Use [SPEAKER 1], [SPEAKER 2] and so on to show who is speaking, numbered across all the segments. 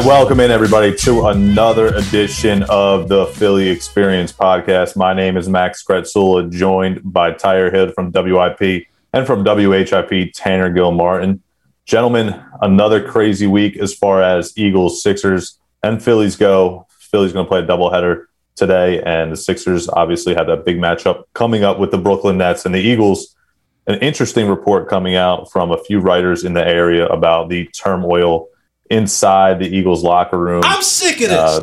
[SPEAKER 1] Right, welcome in everybody to another edition of the Philly Experience podcast. My name is Max Gretzula, joined by Tyre Hill from WIP and from WHIP, Tanner Gilmartin. Gentlemen, another crazy week as far as Eagles, Sixers, and Phillies go. Phillies going to play a doubleheader today, and the Sixers obviously have that big matchup coming up with the Brooklyn Nets and the Eagles. An interesting report coming out from a few writers in the area about the turmoil inside the Eagles locker room.
[SPEAKER 2] I'm sick of this. Uh,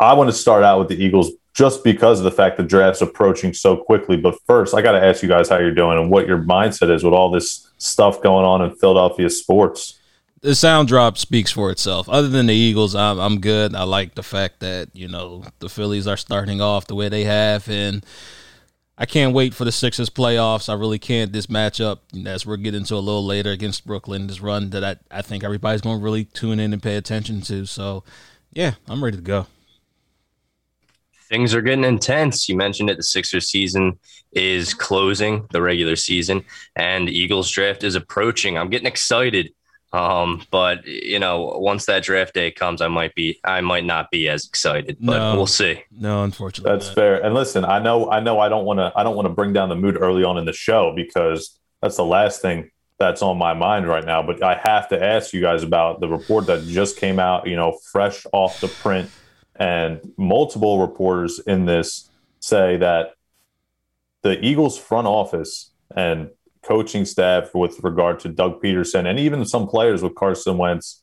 [SPEAKER 1] I want to start out with the Eagles just because of the fact the draft's approaching so quickly. But first, I got to ask you guys how you're doing and what your mindset is with all this stuff going on in Philadelphia sports.
[SPEAKER 3] The sound drop speaks for itself. Other than the Eagles, I'm I'm good. I like the fact that you know the Phillies are starting off the way they have, and I can't wait for the Sixers playoffs. I really can't. This matchup, as we're getting to a little later against Brooklyn, this run that I, I think everybody's going to really tune in and pay attention to. So, yeah, I'm ready to go
[SPEAKER 4] things are getting intense. You mentioned it. The Sixers season is closing, the regular season, and Eagles draft is approaching. I'm getting excited. Um, but you know, once that draft day comes, I might be, I might not be as excited, but no, we'll see.
[SPEAKER 3] No, unfortunately,
[SPEAKER 1] that's fair. And listen, I know, I know, I don't want to, I don't want to bring down the mood early on in the show because that's the last thing that's on my mind right now. But I have to ask you guys about the report that just came out. You know, fresh off the print and multiple reporters in this say that the Eagles front office and coaching staff with regard to Doug Pederson and even some players with Carson Wentz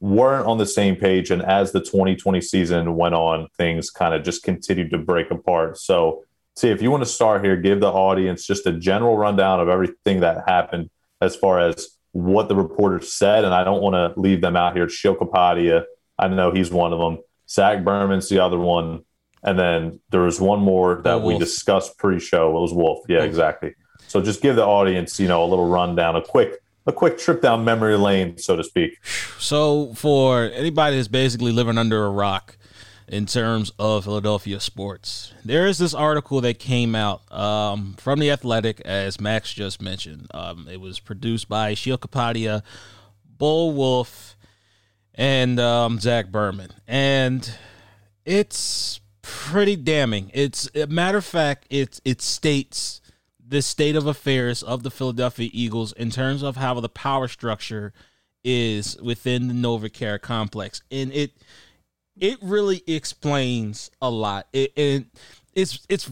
[SPEAKER 1] weren't on the same page. And as the 2020 season went on, things kind of just continued to break apart. So, see, if you want to start here, give the audience just a general rundown of everything that happened as far as what the reporters said. And I don't want to leave them out here. Sheil Kapadia, I know he's one of them. Zach Berman's the other one. And then there was one more that we discussed pre-show. It was Wulf. Yeah, exactly. So just give the audience, you know, a little rundown, a quick a quick trip down memory lane, so to speak.
[SPEAKER 3] So for anybody that's basically living under a rock in terms of Philadelphia sports, there is this article that came out um, from the Athletic, as Max just mentioned. Um, it was produced by Sheil Kapadia, Bo Wulf, and um, Zach Berman, and it's pretty damning. It's a matter of fact, it it states the state of affairs of the Philadelphia Eagles in terms of how the power structure is within the NovaCare complex, and it it really explains a lot. It, and it's it's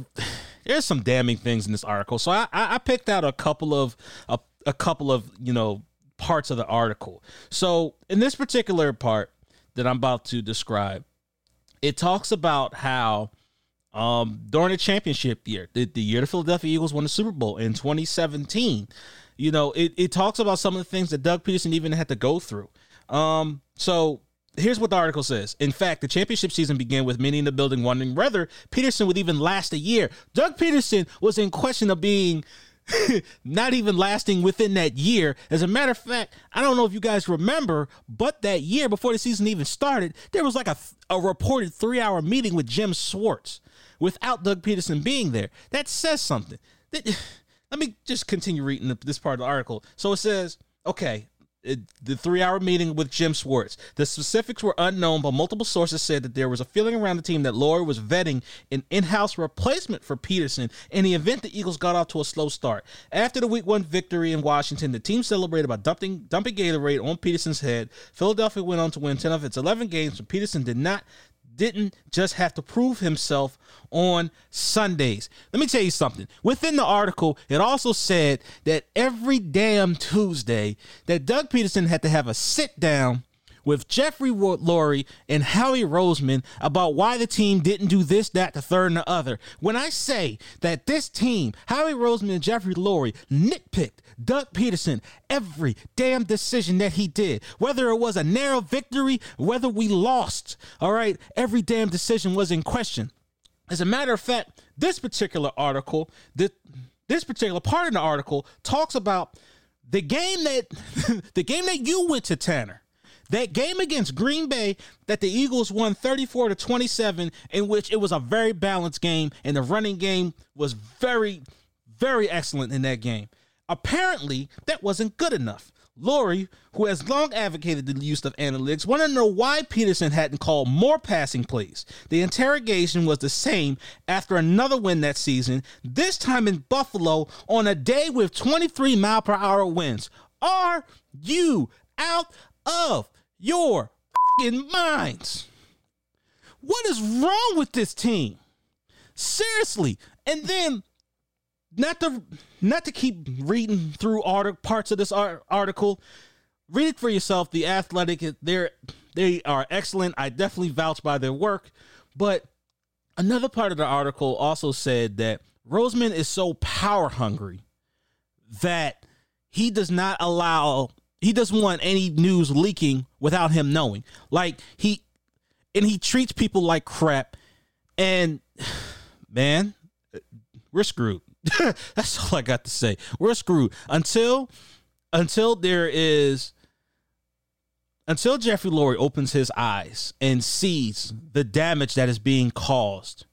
[SPEAKER 3] there's some damning things in this article. So I I picked out a couple of a, a couple of you know parts of the article. So, in this particular part that I'm about to describe, it talks about how um, during the championship year, the, the year the Philadelphia Eagles won the Super Bowl in 2017, you know, it, it talks about some of the things that Doug Pederson even had to go through. Um, so here's what the article says. In fact, the championship season began with many in the building wondering whether Pederson would even last a year. Doug Pederson was in question of being not even lasting within that year. As a matter of fact, I don't know if you guys remember, but that year before the season even started, there was like a, a reported three hour meeting with Jim Schwartz without Doug Pederson being there. That says something. Let me just continue reading this part of the article. So it says, okay, the three hour meeting with Jim Schwartz. The specifics were unknown, but multiple sources said that there was a feeling around the team that Lurie was vetting an in house replacement for Pederson in the event the Eagles got off to a slow start. After the week one victory in Washington, the team celebrated by dumping, dumping Gatorade on Pederson's head. Philadelphia went on to win 10 of its 11 games, but Pederson did not didn't just have to prove himself on Sundays. Let me tell you something. Within the article, it also said that every damn Tuesday that Doug Pederson had to have a sit down with Jeffrey Lurie and Howie Roseman about why the team didn't do this, that, the third, and the other. When I say that this team, Howie Roseman and Jeffrey Lurie, nitpicked Doug Pederson every damn decision that he did, whether it was a narrow victory, whether we lost, all right, every damn decision was in question. As a matter of fact, this particular article, this, this particular part of the article talks about the game that the game that you went to Tanner that game against Green Bay that the Eagles won 34 to 27, in which it was a very balanced game, and the running game was very, very excellent in that game. Apparently, that wasn't good enough. Lurie, who has long advocated the use of analytics, wanted to know why Pederson hadn't called more passing plays. The interrogation was the same after another win that season, this time in Buffalo on a day with 23 mile per hour winds. Are you out of your minds? What is wrong with this team? Seriously. And then not to not to keep reading through art, parts of this art, article. Read it for yourself. The Athletic, they're they are excellent. I definitely vouch by their work. But another part of the article also said that Roseman is so power hungry that he does not allow he doesn't want any news leaking without him knowing. Like he and he treats people like crap. And man, we're screwed. That's all I got to say. We're screwed until until there is until Jeffrey Lurie opens his eyes and sees the damage that is being caused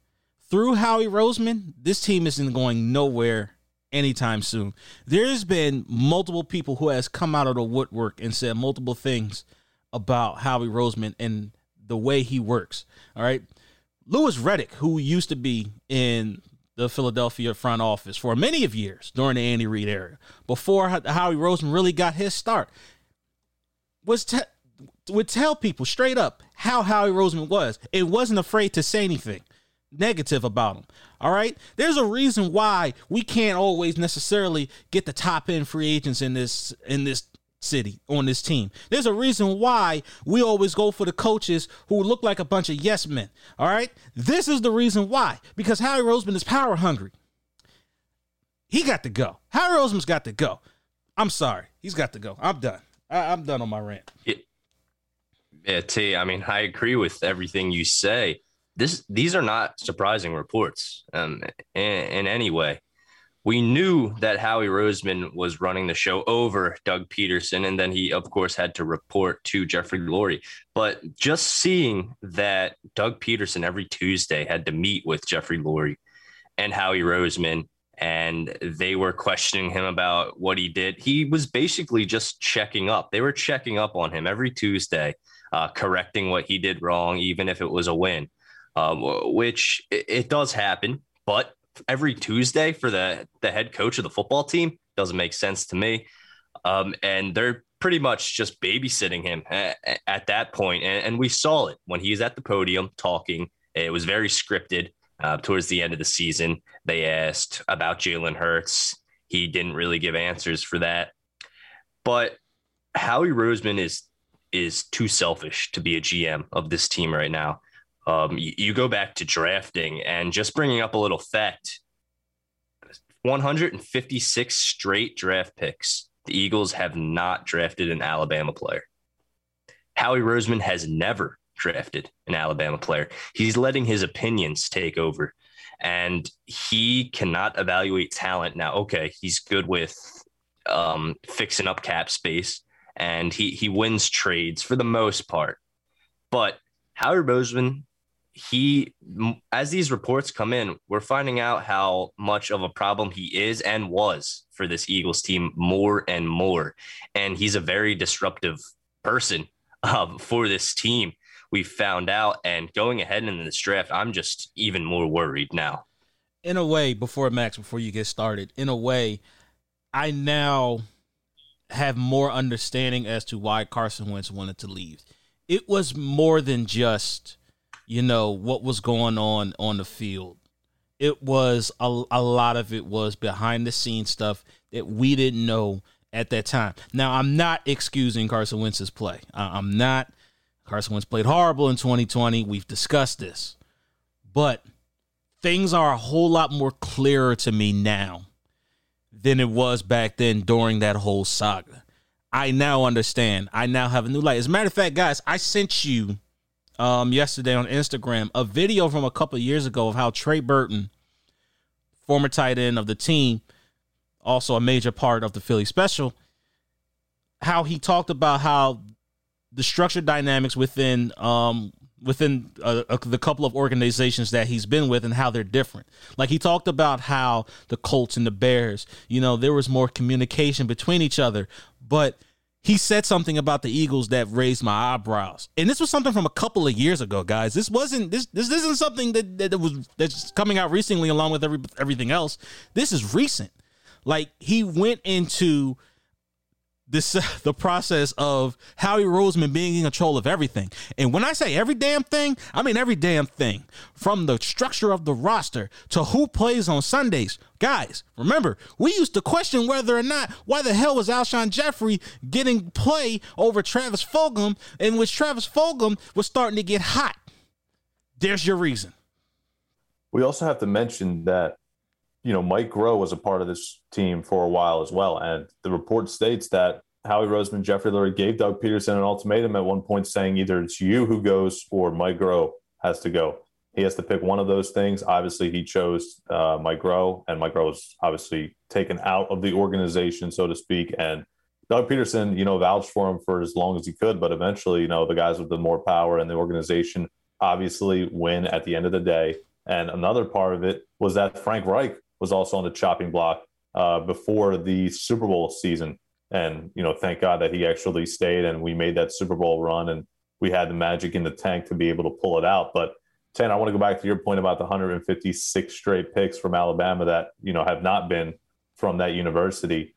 [SPEAKER 3] through Howie Roseman. This team isn't going nowhere anytime soon. There's been multiple people who has come out of the woodwork and said multiple things about Howie Roseman and the way he works. All right. Louis Riddick, who used to be in the Philadelphia front office for many of years during the Andy Reid era, before Howie Roseman really got his start, was te- would tell people straight up how Howie Roseman was. It wasn't afraid to say anything negative about him. All right, there's a reason why we can't always necessarily get the top end free agents in this in this city on this team. There's a reason why we always go for the coaches who look like a bunch of yes men. All right. This is the reason why. Because Howie Roseman is power hungry. He got to go. Howie Roseman's got to go. I'm sorry. He's got to go. I'm done. I, am done on my rant.
[SPEAKER 4] Yeah, yeah, T. I mean, I agree with everything you say. This, these are not surprising reports um, in, in any way we knew that Howie Roseman was running the show over Doug Pederson, and then he, of course, had to report to Jeffrey Lurie. But just seeing that Doug Pederson every Tuesday had to meet with Jeffrey Lurie and Howie Roseman, and they were questioning him about what he did, he was basically just checking up. They were checking up on him every Tuesday, uh, correcting what he did wrong, even if it was a win, um, which it, it does happen. But every Tuesday for the the head coach of the football team doesn't make sense to me. Um, and they're pretty much just babysitting him at, at that point. And, and, we saw it when he was at the podium talking. It was very scripted. Uh, towards the end of the season, they asked about Jalen Hurts. He didn't really give answers for that. But Howie Roseman is is too selfish to be a GM of this team right now. Um, you, you go back to drafting and just bringing up a little fact 156 straight draft picks. The Eagles have not drafted an Alabama player. Howie Roseman has never drafted an Alabama player. He's letting his opinions take over and he cannot evaluate talent. Now, okay, he's good with um, fixing up cap space and he, he wins trades for the most part. But Howie Roseman he as these reports come in we're finding out how much of a problem he is and was for this eagles team more and more. And he's a very disruptive person um, for this team we found out. And going ahead in this draft i'm just even more worried now.
[SPEAKER 3] In a way before max before you get started in a way i now have more understanding as to why carson wentz wanted to leave. It was more than just you know, what was going on on the field. It was a, a lot of it was behind the scenes stuff that we didn't know at that time. Now, I'm not excusing Carson Wentz's play. I'm not. Carson Wentz played horrible in 2020. We've discussed this. But things are a whole lot more clearer to me now than it was back then during that whole saga. I now understand. I now have a new light. As a matter of fact, guys, I sent you um, yesterday on Instagram a video from a couple years ago of how Trey Burton, former tight end of the team, also a major part of the Philly special, how he talked about how the structure dynamics within um, within uh, the couple of organizations that he's been with and how they're different. Like he talked about how the Colts and the Bears, you know, there was more communication between each other, but he said something about the Eagles that raised my eyebrows. And this was something from a couple of years ago, guys. This wasn't this this isn't something that, that was that's coming out recently along with every, everything else. This is recent. Like he went into this the process of Howie Roseman being in control of everything. And when I say every damn thing, I mean every damn thing. From the structure of the roster to who plays on Sundays. Guys, remember, we used to question whether or not why the hell was Alshon Jeffery getting play over Travis Fulgham, in which Travis Fulgham was starting to get hot. There's your reason.
[SPEAKER 1] We also have to mention that you know, Mike Groh was a part of this team for a while as well. And the report states that Howie Roseman, Jeffrey Lurie gave Doug Pederson an ultimatum at one point saying either it's you who goes or Mike Groh has to go. He has to pick one of those things. Obviously, he chose uh, Mike Groh, and Mike Groh was obviously taken out of the organization, so to speak. And Doug Pederson, you know, vouched for him for as long as he could, but eventually, you know, the guys with the more power in the organization obviously win at the end of the day. And another part of it was that Frank Reich was also on the chopping block uh, before the Super Bowl season. And, you know, thank God that he actually stayed and we made that Super Bowl run and we had the magic in the tank to be able to pull it out. But, Tan, I want to go back to your point about the 156 straight picks from Alabama that, you know, have not been from that university.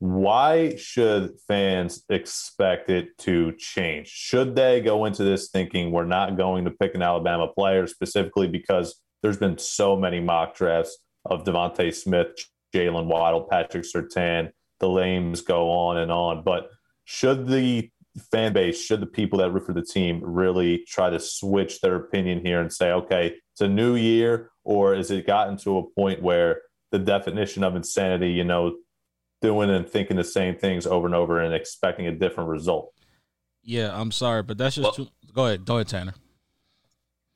[SPEAKER 1] Why should fans expect it to change? Should they go into this thinking we're not going to pick an Alabama player specifically because there's been so many mock drafts of DeVonta Smith, Jaylen Waddle, Patrick Surtain. the lames go on and on. But should the fan base, should the people that root for the team really try to switch their opinion here and say, okay, it's a new year, or is it gotten to a point where the definition of insanity, you know, doing and thinking the same things over and over and expecting a different result?
[SPEAKER 3] Yeah, I'm sorry, but that's just well, too, go ahead, go ahead, Tanner.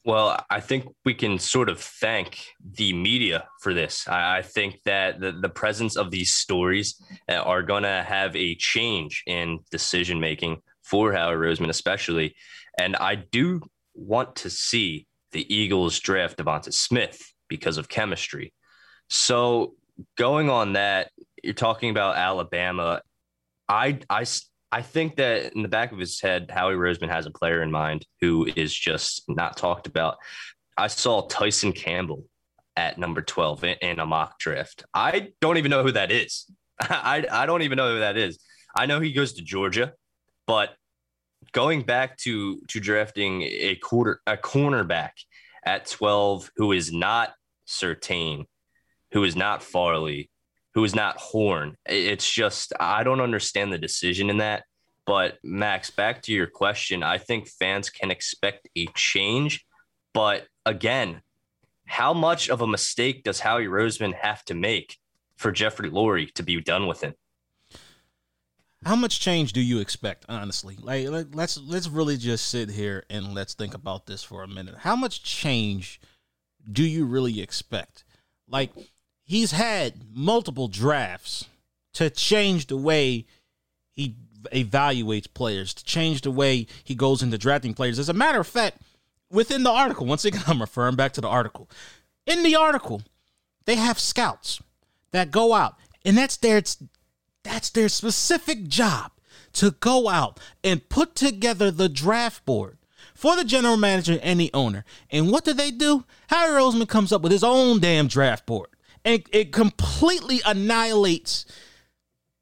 [SPEAKER 4] Well, I think we can sort of thank the media for this. I, I think that the, the presence of these stories uh, are going to have a change in decision making for Howard Roseman, especially. And I do want to see the Eagles draft DeVonta Smith because of chemistry. So, going on that, you're talking about Alabama. I, I I think that in the back of his head, Howie Roseman has a player in mind who is just not talked about. I saw Tyson Campbell at number 12 in, a mock draft. I don't even know who that is. I, I don't even know who that is. I know he goes to Georgia, but going back to to drafting a quarter a cornerback at 12 who is not Surtain, who is not Farley, who is not Horn. It's just I don't understand the decision in that. But Max, back to your question, I think fans can expect a change. But again, how much of a mistake does Howie Roseman have to make for Jeffrey Lurie to be done with it?
[SPEAKER 3] How much change do you expect, honestly? Like let's let's really just sit here and let's think about this for a minute. How much change do you really expect? Like he's had multiple drafts to change the way he evaluates players, to change the way he goes into drafting players. As a matter of fact, within the article, once again, I'm referring back to the article. In the article, they have scouts that go out, and that's their that's their specific job to go out and put together the draft board for the general manager and the owner. And what do they do? Harry Roseman comes up with his own damn draft board and it completely annihilates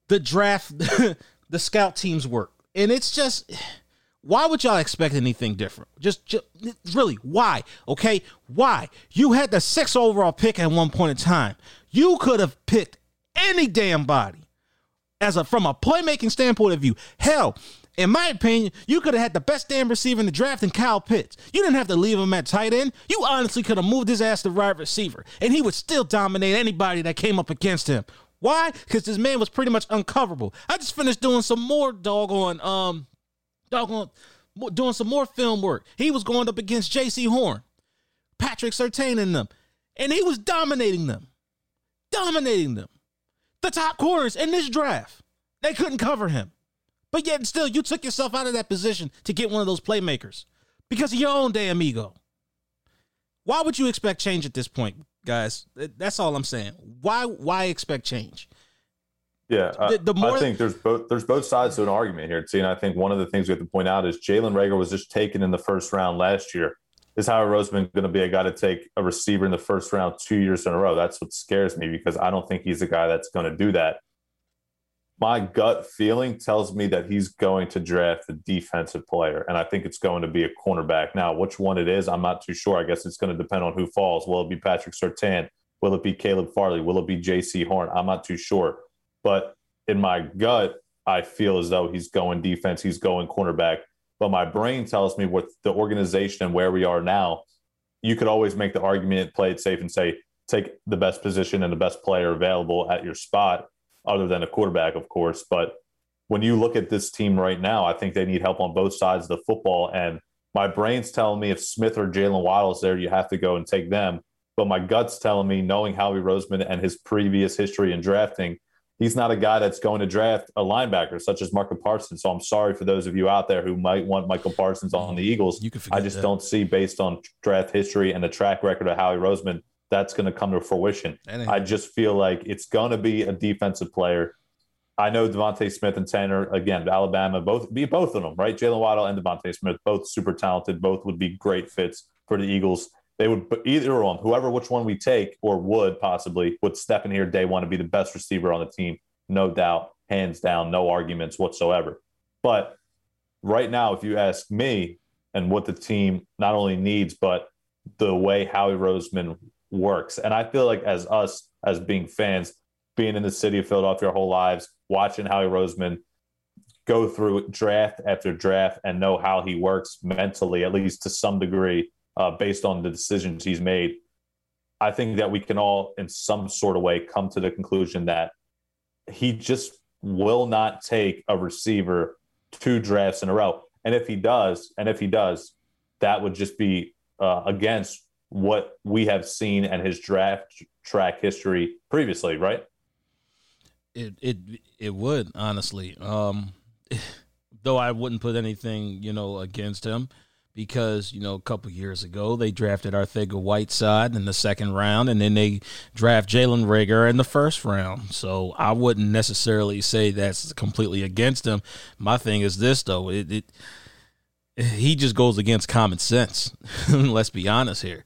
[SPEAKER 3] the draft, the scout team's work. And it's just, why would y'all expect anything different? Just, just really, why? Okay, why? You had the sixth overall pick at one point in time. You could have picked any damn body as a from a playmaking standpoint of view. Hell, in my opinion, you could have had the best damn receiver in the draft in Kyle Pitts. You didn't have to leave him at tight end. You honestly could have moved his ass to wide receiver, and he would still dominate anybody that came up against him. Why? Because this man was pretty much uncoverable. I just finished doing some more doggone, um, doggone, doing some more film work. He was going up against Jaycee Horn, Patrick Surtain in them, and he was dominating them, dominating them. The top corners in this draft, they couldn't cover him. But yet, still, you took yourself out of that position to get one of those playmakers because of your own damn ego. Why would you expect change at this point, guys? That's all I'm saying. Why? Why expect change?
[SPEAKER 1] Yeah, the, the more I think there's both there's both sides to an argument here. See, and I think one of the things we have to point out is Jalen Reagor was just taken in the first round last year. Is Howie Roseman going to be a guy to take a receiver in the first round two years in a row? That's what scares me because I don't think he's a guy that's going to do that. My gut feeling tells me that he's going to draft a defensive player, and I think it's going to be a cornerback. Now, which one it is, I'm not too sure. I guess it's going to depend on who falls. Will it be Patrick Surtain? Will it be Caleb Farley? Will it be Jaycee Horn? I'm not too sure. But in my gut, I feel as though he's going defense, he's going cornerback. But my brain tells me with the organization and where we are now, you could always make the argument, play it safe, and say, take the best position and the best player available at your spot, other than a quarterback, of course. But when you look at this team right now, I think they need help on both sides of the football. And my brain's telling me if Smith or Jaylen Waddle's there, you have to go and take them. But my gut's telling me, knowing Howie Roseman and his previous history in drafting, he's not a guy that's going to draft a linebacker such as Micah Parsons. So I'm sorry for those of you out there who might want Michael Parsons on the Eagles. I just that. don't see, based on draft history and the track record of Howie Roseman, that's going to come to fruition. I just feel like it's going to be a defensive player. I know DeVonta Smith and Tanner again, Alabama, both be both of them, right? Jaylen Waddle and DeVonta Smith, both super talented, both would be great fits for the Eagles they would either of them, whoever which one we take or would possibly would step in here day one to be the best receiver on the team, no doubt, hands down, no arguments whatsoever. But right now, if you ask me and what the team not only needs, but the way Howie Roseman works, and I feel like as us as being fans, being in the city of Philadelphia our whole lives, watching Howie Roseman go through draft after draft and know how he works mentally, at least to some degree uh, based on the decisions he's made. I think that we can all, in some sort of way, come to the conclusion that he just will not take a receiver two drafts in a row. And if he does, and if he does, that would just be uh, against what we have seen and his draft track history previously, right?
[SPEAKER 3] It it it would honestly. Um, though I wouldn't put anything you know against him because you know a couple years ago they drafted Arcega-Whiteside in the second round, and then they draft Jalen Reagor in the first round. So I wouldn't necessarily say that's completely against him. My thing is this though: it, it he just goes against common sense. Let's be honest here.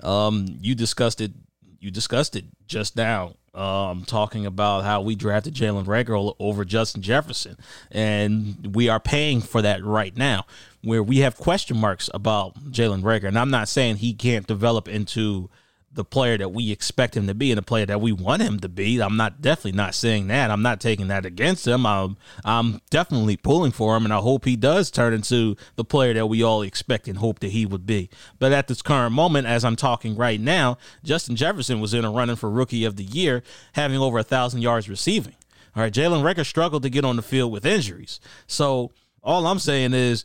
[SPEAKER 3] Um, you discussed it. You discussed it just now um, talking about how we drafted Jalen Reagor over Justin Jefferson, and we are paying for that right now. Where we have question marks about Jalen Reagor. and I'm not saying he can't develop into the player that we expect him to be and the player that we want him to be. I'm not definitely not saying that. I'm not taking that against him. I'm I'm definitely pulling for him and I hope he does turn into the player that we all expect and hope that he would be. But at this current moment, as I'm talking right now, Justin Jefferson was in a running for rookie of the year, having over a thousand yards receiving. All right, Jalen Reagor struggled to get on the field with injuries. So all I'm saying is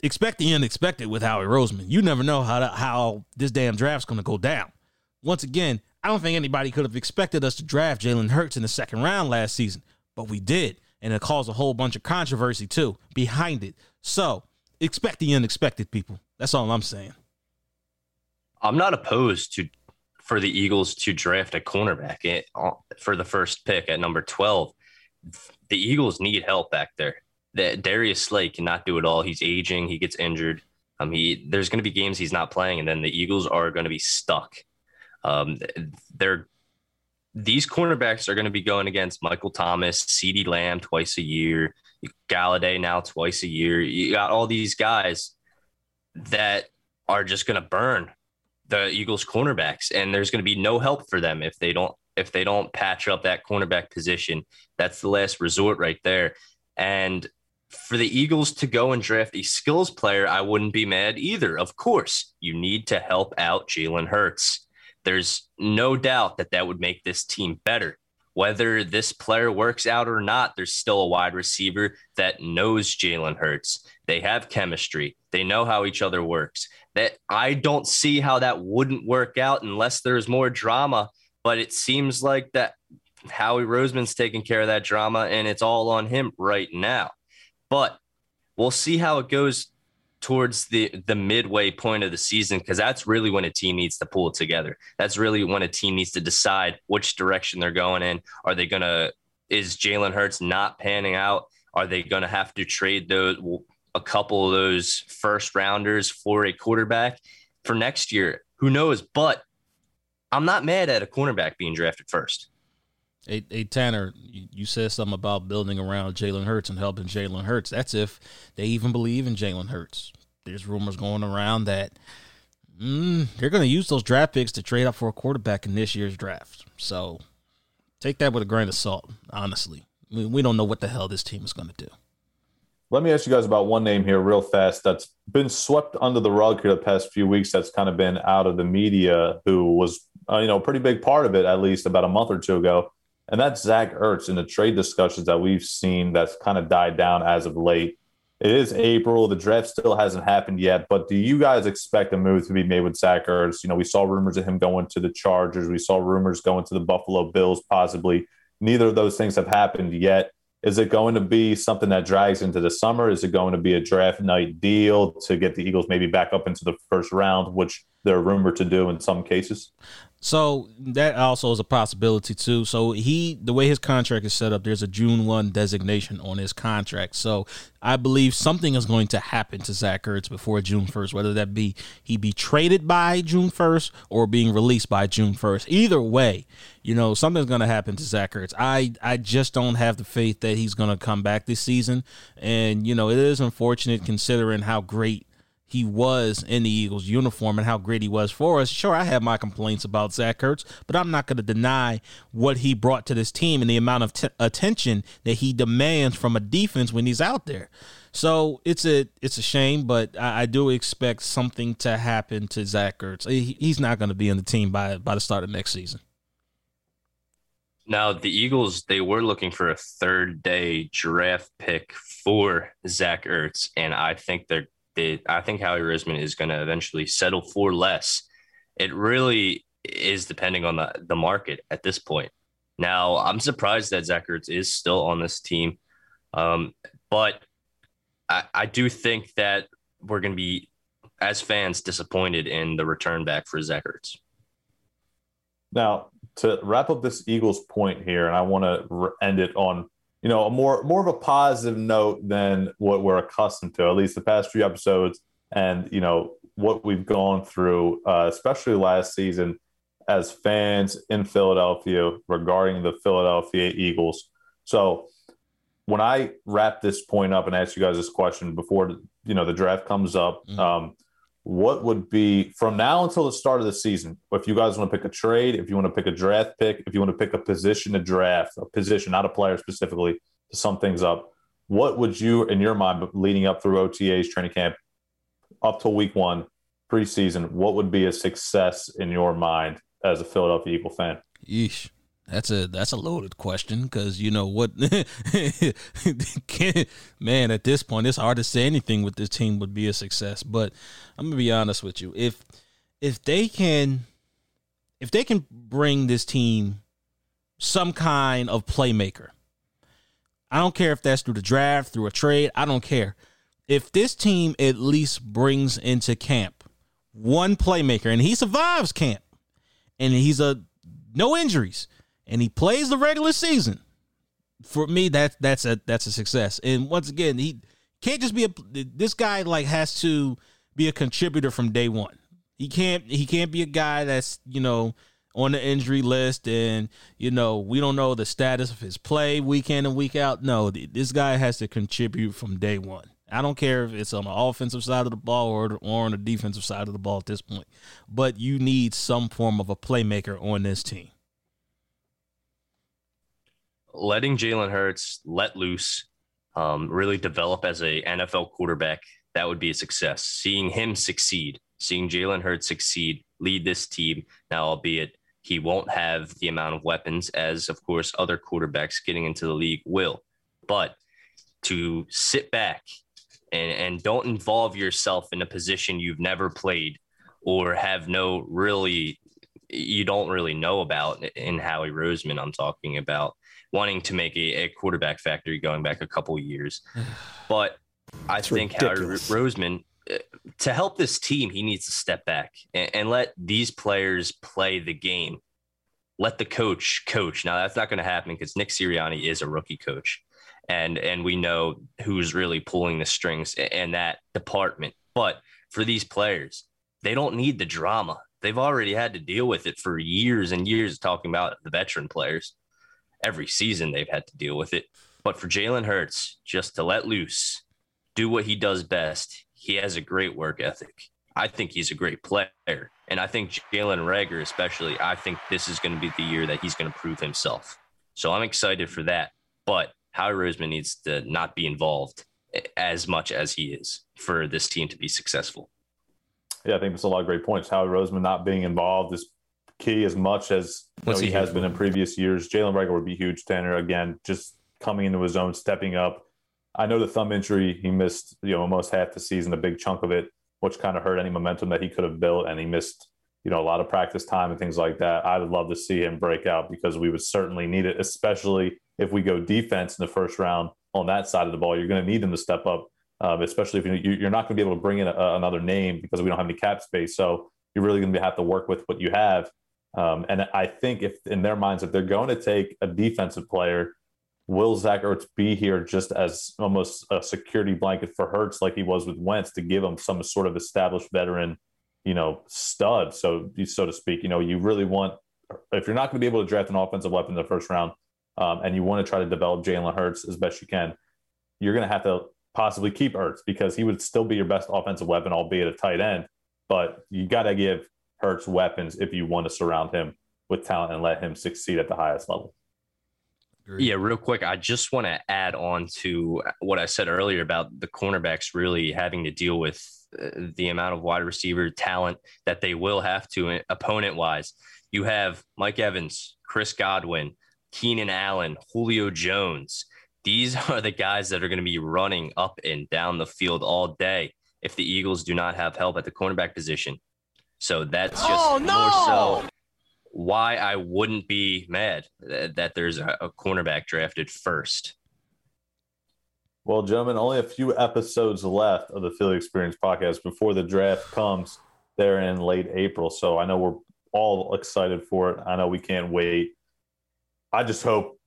[SPEAKER 3] expect the unexpected with Howie Roseman. You never know how to, how this damn draft's going to go down once again, I don't think anybody could have expected us to draft Jalen Hurts in the second round last season, but we did. And it caused a whole bunch of controversy too behind it. So expect the unexpected, people. That's all I'm saying.
[SPEAKER 4] I'm not opposed to for the Eagles to draft a cornerback uh, for the first pick at number 12. The Eagles need help back there. That Darius Slay cannot do it all. He's aging. He gets injured. Um, he there's going to be games he's not playing, and then the Eagles are going to be stuck um, they're these cornerbacks are going to be going against Michael Thomas, CeeDee Lamb twice a year, Golladay now twice a year. You got all these guys that are just going to burn the Eagles cornerbacks, and there's going to be no help for them if they don't if they don't patch up that cornerback position. That's the last resort right there. And for the Eagles to go and draft a skills player, I wouldn't be mad either. Of course, you need to help out Jalen Hurts. There's no doubt that that would make this team better. Whether this player works out or not, there's still a wide receiver that knows Jalen Hurts. They have chemistry. They know how each other works. That I don't see how that wouldn't work out unless there's more drama. But it seems like that Howie Roseman's taking care of that drama, and it's all on him right now. But we'll see how it goes towards the the midway point of the season because that's really when a team needs to pull it together. That's really when a team needs to decide which direction they're going in. Are they to is Jalen Hurts not panning out? Are they to have to trade those a couple of those first rounders for a quarterback for next year? Who knows? But I'm not mad at a cornerback being drafted first.
[SPEAKER 3] Hey, hey Tanner, you, said something about building around Jalen Hurts and helping Jalen Hurts. That's if they even believe in Jalen Hurts. There's rumors going around that mm, they're going to use those draft picks to trade up for a quarterback in this year's draft. So take that with a grain of salt, honestly. We, we don't know what the hell this team is going to do.
[SPEAKER 1] Let me ask you guys about one name here, real fast, that's been swept under the rug here the past few weeks. That's kind of been out of the media, who was, uh, you know, a pretty big part of it, at least about a month or two ago. And that's Zach Ertz in the trade discussions that we've seen that's kind of died down as of late. It is April. The draft still hasn't happened yet, but do you guys expect a move to be made with Zach Ertz? You know, we saw rumors of him going to the Chargers. We saw rumors going to the Buffalo Bills, possibly. Neither of those things have happened yet. Is it going to be something that drags into the summer? Is it going to be a draft night deal to get the Eagles maybe back up into the first round, which they're rumored to do in some cases?
[SPEAKER 3] So that also is a possibility too. So he, the way his contract is set up, there's a June one designation on his contract. So I believe something is going to happen to Zach Ertz before June first, whether that be he be traded by June first or being released by June first. Either way, you know something's going to happen to Zach Ertz. I I just don't have the faith that he's going to come back this season, and you know it is unfortunate considering how great he was in the Eagles uniform and how great he was for us. Sure, I have my complaints about Zach Ertz, but I'm not going to deny what he brought to this team and the amount of t- attention that he demands from a defense when he's out there. So it's a it's a shame, but I, I do expect something to happen to Zach Ertz. He, he's not going to be in the team by by the start of next season.
[SPEAKER 4] Now the Eagles they were looking for a third day draft pick for Zach Ertz, and I think they're they, I think Howie Roseman is going to eventually settle for less. It really is depending on the, the market at this point. Now, I'm surprised that Zach Ertz is still on this team. Um, but I, I do think that we're going to be, as fans, disappointed in the return back for Zach Ertz.
[SPEAKER 1] Now, to wrap up this Eagles point here, and I want to end it on you know, a more more of a positive note than what we're accustomed to, at least the past few episodes, and you know what we've gone through, uh, especially last season as fans in Philadelphia regarding the Philadelphia Eagles. So when I wrap this point up and ask you guys this question before you know the draft comes up, mm-hmm. um, what would be from now until the start of the season? If you guys want to pick a trade, if you want to pick a draft pick, if you want to pick a position to draft, a position, not a player specifically, to sum things up, what would you, in your mind, leading up through OTAs, training camp, up till week one, preseason, what would be a success in your mind as a Philadelphia Eagle fan?
[SPEAKER 3] Yeesh. That's a that's a loaded question because you know what, man. At this point, it's hard to say anything with this team would be a success. But I'm gonna be honest with you. If if they can, if they can bring this team some kind of playmaker, I don't care if that's through the draft, through a trade. I don't care. If this team at least brings into camp one playmaker and he survives camp, and he's a no injuries and he plays the regular season, for me that that's a that's a success. And once again, he can't just be a this guy like has to be a contributor from day one. He can't he can't be a guy that's, you know, on the injury list and you know we don't know the status of his play week in and week out. No this guy has to contribute from day one. I don't care if it's on the offensive side of the ball or, or on the defensive side of the ball at this point. But you need some form of a playmaker on this team
[SPEAKER 4] letting Jalen Hurts let loose, um, really develop as a NFL quarterback, that would be a success. Seeing him succeed, seeing Jalen Hurts succeed, lead this team. Now, albeit he won't have the amount of weapons as, of course, other quarterbacks getting into the league will, but to sit back and, and don't involve yourself in a position you've never played or have no really you don't really know about in Howie Roseman. I'm talking about wanting to make a, a quarterback factory going back a couple years. But I it's think ridiculous. Howie Roseman, uh, to help this team, he needs to step back and, and let these players play the game. let the coach coach. Now that's not going to happen because Nick Sirianni is a rookie coach, and and we know who's really pulling the strings in that department. But for these players, they don't need the drama. They've already had to deal with it for years and years. Talking about the veteran players, every season they've had to deal with it. But for Jalen Hurts, just to let loose, do what he does best. He has a great work ethic. I think he's a great player. And I think Jalen Reagor, especially, I think this is going to be the year that he's going to prove himself. So I'm excited for that. But Howie Roseman needs to not be involved as much as he is for this team to be successful.
[SPEAKER 1] Yeah, I think that's a lot of great points. Howie Roseman not being involved is key as much as know, he, has been in previous years. Jalen Reagor would be huge. Tanner again, just coming into his own, stepping up. I know the thumb injury he missed, you know, almost half the season, a big chunk of it which kind of hurt any momentum that he could have built. And he missed, you know, a lot of practice time and things like that. I would love to see him break out because we would certainly need it, especially if we go defense in the first round on that side of the ball. You're going to need them to step up, um, especially if you, you're not going to be able to bring in a, another name because we don't have any cap space. So you're really going to have to work with what you have. Um, and I think if in their minds, if they're going to take a defensive player, will Zach Ertz be here just as almost a security blanket for Hurts, like he was with Wentz, to give him some sort of established veteran, you know, stud, so so to speak. You know, you really want if you're not going to be able to draft an offensive weapon in the first round, um, and you want to try to develop Jalen Hurts as best you can, you're going to have to possibly keep Ertz because he would still be your best offensive weapon, albeit a tight end. But you got to give Hurts weapons if you want to surround him with talent and let him succeed at the highest level.
[SPEAKER 4] Yeah, real quick, I just want to add on to what I said earlier about the cornerbacks really having to deal with uh, the amount of wide receiver talent that they will have to uh, opponent wise. You have Mike Evans, Chris Godwin, Keenan Allen, Julio Jones. These are the guys that are going to be running up and down the field all day if the Eagles do not have help at the cornerback position. So that's oh, just oh, no! more so why I wouldn't be mad that there's a, a cornerback drafted first.
[SPEAKER 1] Well, gentlemen, only a few episodes left of the Philly Experience podcast before the draft comes there in late April. So I know we're all excited for it. I know we can't wait. I just hope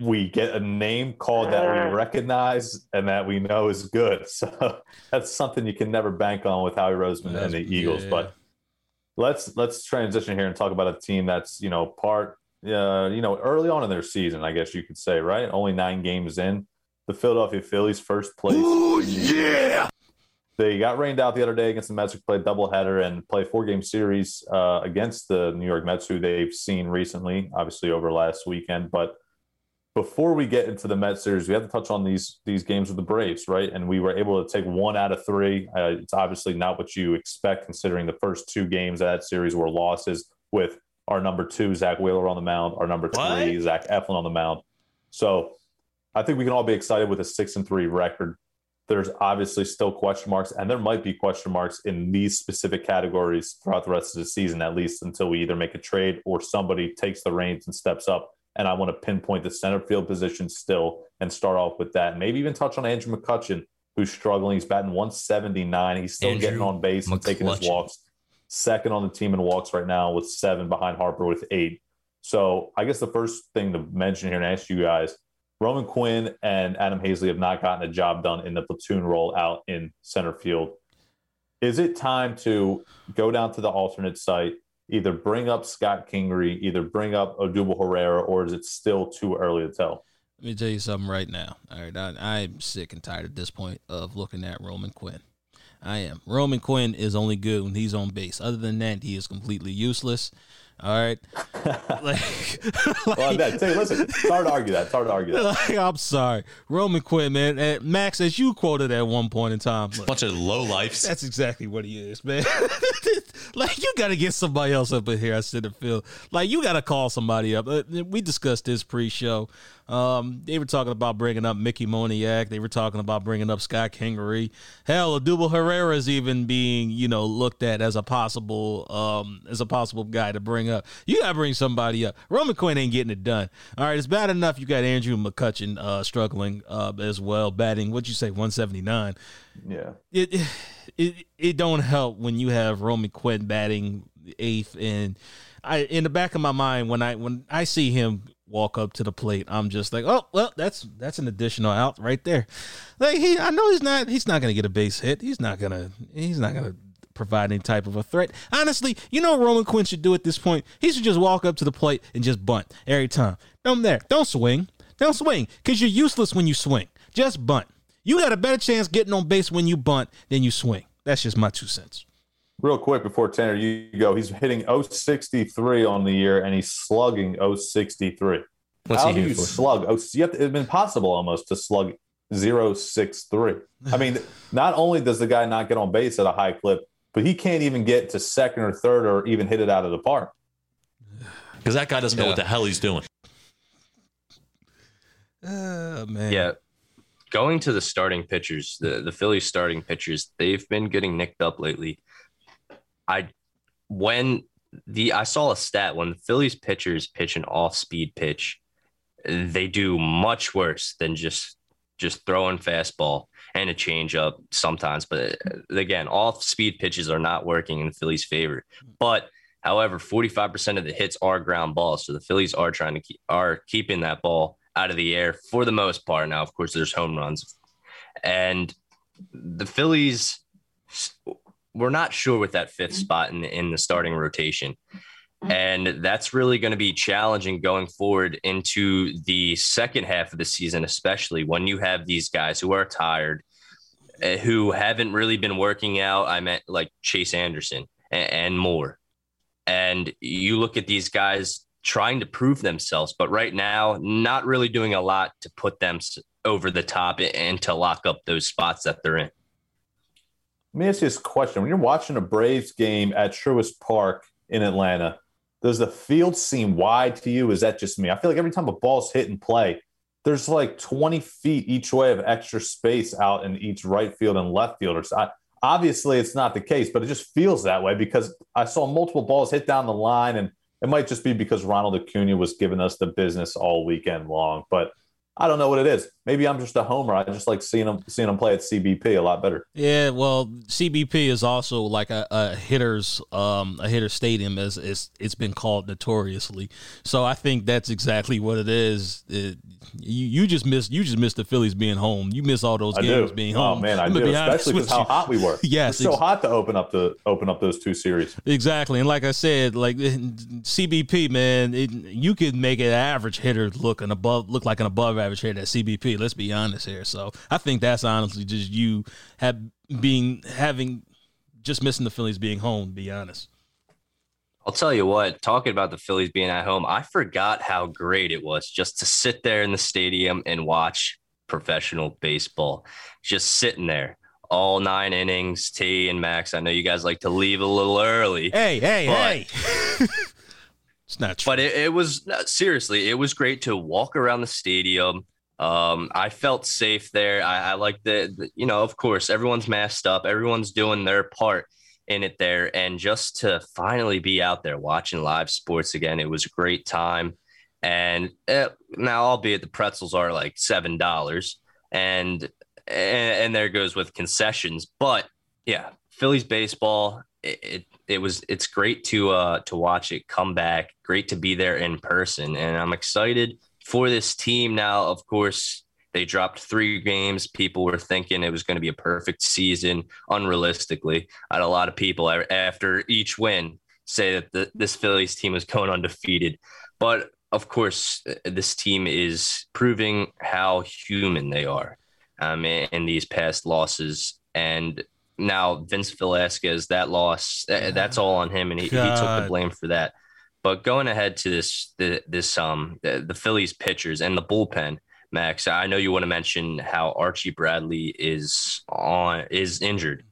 [SPEAKER 1] we get a name called that we uh. recognize and that we know is good. So that's something you can never bank on with Howie Roseman that's, and the Eagles. Yeah. But let's let's transition here and talk about a team that's you know part uh, you know early on in their season, I guess you could say, right? Only nine games in, the Philadelphia Phillies first place.
[SPEAKER 2] Oh yeah.
[SPEAKER 1] They got rained out the other day against the Mets, who played doubleheader and play four game series uh, against the New York Mets, who they've seen recently, obviously over last weekend. But before we get into the Mets series, we have to touch on these these games with the Braves, right? And we were able to take one out of three. Uh, it's obviously not what you expect, considering the first two games of that series were losses with our number two Zack Wheeler on the mound, our number three what? Zach Eflin on the mound. So I think we can all be excited with a six and three record. There's obviously still question marks, and there might be question marks in these specific categories throughout the rest of the season, at least until we either make a trade or somebody takes the reins and steps up and I want to pinpoint the center field position still and start off with that. Maybe even touch on Andrew McCutchen, who's struggling. He's batting 179. He's still Andrew getting on base and taking his walks. Second on the team in walks right now with seven behind Harper with eight. So I guess the first thing to mention here and ask you guys Roman Quinn and Adam Haseley have not gotten a job done in the platoon role out in center field. Is it time to go down to the alternate site, either bring up Scott Kingery, either bring up Odubel Herrera, or is it still too early to tell?
[SPEAKER 3] Let me tell you something right now. All right, I, I'm sick and tired at this point of looking at Roman Quinn. I am. Roman Quinn is only good when he's on base. Other than that, he is completely useless. All right.
[SPEAKER 1] like, like, well, that, say, listen, it's hard to argue that. It's hard to argue that.
[SPEAKER 3] Like, I'm sorry. Roman Quinn, man. And Max, as you quoted at one point in time.
[SPEAKER 2] Look, Bunch of low lifes.
[SPEAKER 3] That's exactly what he is, man. like, you got to get somebody else up in here I said, feel. Like, you got to call somebody up. Uh, we discussed this pre show. Um, they were talking about bringing up Mickey Moniak. They were talking about bringing up Scott Kingery. Hell, Odubel Herrera is even being, you know, looked at as a possible, um, as a possible guy to bring up. You got to bring somebody up. Roman Quinn ain't getting it done. All right, it's bad enough you got Andrew McCutchen uh, struggling uh, as well, batting. What'd you say, one seventy nine?
[SPEAKER 1] Yeah.
[SPEAKER 3] It, it it don't help when you have Roman Quinn batting eighth and I in the back of my mind when I when I see him walk up to the plate, I'm just like, oh well, that's that's an additional out right there. Like he, I know he's not he's not gonna get a base hit. He's not gonna he's not gonna provide any type of a threat. Honestly, you know Roman Quinn should do at this point? He should just walk up to the plate and just bunt every time. Don't there. Don't swing. Don't swing. Cause you're useless when you swing. Just bunt. You got a better chance getting on base when you bunt than you swing. That's just my two cents.
[SPEAKER 1] Real quick before Tanner, you go. He's hitting 063 on the year and he's slugging 063.
[SPEAKER 4] What's
[SPEAKER 1] How
[SPEAKER 4] he
[SPEAKER 1] do you
[SPEAKER 4] for?
[SPEAKER 1] slug? Oh, you have to, it's been possible almost to slug 063. I mean, not only does the guy not get on base at a high clip, but he can't even get to second or third or even hit it out of the park.
[SPEAKER 2] Because that guy doesn't know what the hell he's doing.
[SPEAKER 3] Oh man.
[SPEAKER 4] Yeah. Going to the starting pitchers, the, the Phillies starting pitchers, they've been getting nicked up lately. I when the I saw a stat when the Phillies pitchers pitch an off speed pitch, they do much worse than just just throwing fastball and a changeup sometimes. But uh, again, off speed pitches are not working in the Phillies' favor. But however, 45% of the hits are ground balls. So the Phillies are trying to keep are keeping that ball out of the air for the most part. Now, of course, there's home runs. And the Phillies we're not sure with that fifth spot in the, in the starting rotation. And that's really going to be challenging going forward into the second half of the season, especially when you have these guys who are tired, uh, who haven't really been working out. I meant like Chase Anderson and, and more. And you look at these guys trying to prove themselves, but right now, not really doing a lot to put them over the top and to lock up those spots that they're in.
[SPEAKER 1] Let me ask you this question. When you're watching a Braves game at Truist Park in Atlanta, does the field seem wide to you? Is that just me? I feel like every time a ball's hit and play, there's like 20 feet each way of extra space out in each right field and left fielders. I, obviously, it's not the case, but it just feels that way because I saw multiple balls hit down the line, and it might just be because Ronald Acuna was giving us the business all weekend long. But I don't know what it is. Maybe I'm just a homer. I just like seeing them seeing them play at CBP a lot better.
[SPEAKER 3] Yeah, well, CBP is also like a, a hitter's um a hitter stadium as it's it's been called notoriously. So I think that's exactly what it is. It, you you just miss you just miss the Phillies being home. You miss all those
[SPEAKER 1] I
[SPEAKER 3] games
[SPEAKER 1] do.
[SPEAKER 3] being
[SPEAKER 1] oh
[SPEAKER 3] home.
[SPEAKER 1] man, I do.
[SPEAKER 3] be
[SPEAKER 1] Especially
[SPEAKER 3] with
[SPEAKER 1] because how hot we were.
[SPEAKER 3] Yes,
[SPEAKER 1] it's so
[SPEAKER 3] ex-
[SPEAKER 1] hot to open up the open up those two series.
[SPEAKER 3] Exactly, and like I said, like CBP, man, it, you could make an average hitter look an above look like an above average hitter at CBP. Let's be honest here. So I think that's honestly just you have being having just missing the Phillies being home. To be honest.
[SPEAKER 4] I'll tell you what, talking about the Phillies being at home, I forgot how great it was just to sit there in the stadium and watch professional baseball. Just sitting there all nine innings, T and Max. I know you guys like to leave a little early,
[SPEAKER 3] Hey, hey,
[SPEAKER 4] But-
[SPEAKER 3] hey! it's not true.
[SPEAKER 4] but it, it was seriously, it was great to walk around the stadium. Um, I felt safe there. I, I like the, you know, of course, everyone's masked up, everyone's doing their part in it there, and just to finally be out there watching live sports again, it was a great time. And eh, now, albeit the pretzels are like seven dollars, and, and and there goes with concessions, but yeah, Phillies baseball. It, it it was it's great to uh to watch it come back. Great to be there in person, and I'm excited for this team now. Of course, they dropped three games. People were thinking it was going to be a perfect season. Unrealistically, I had a lot of people after each win say that the, this Phillies team was going undefeated, but of course, uh, this team is proving how human they are um, in, in these past losses. And now Vince Velasquez, that loss, uh, that's all on him, and he, he took the blame for that. But going ahead to this, the, this um, the, the Phillies pitchers and the bullpen, Max, I know you want to mention how Archie Bradley is on is injured,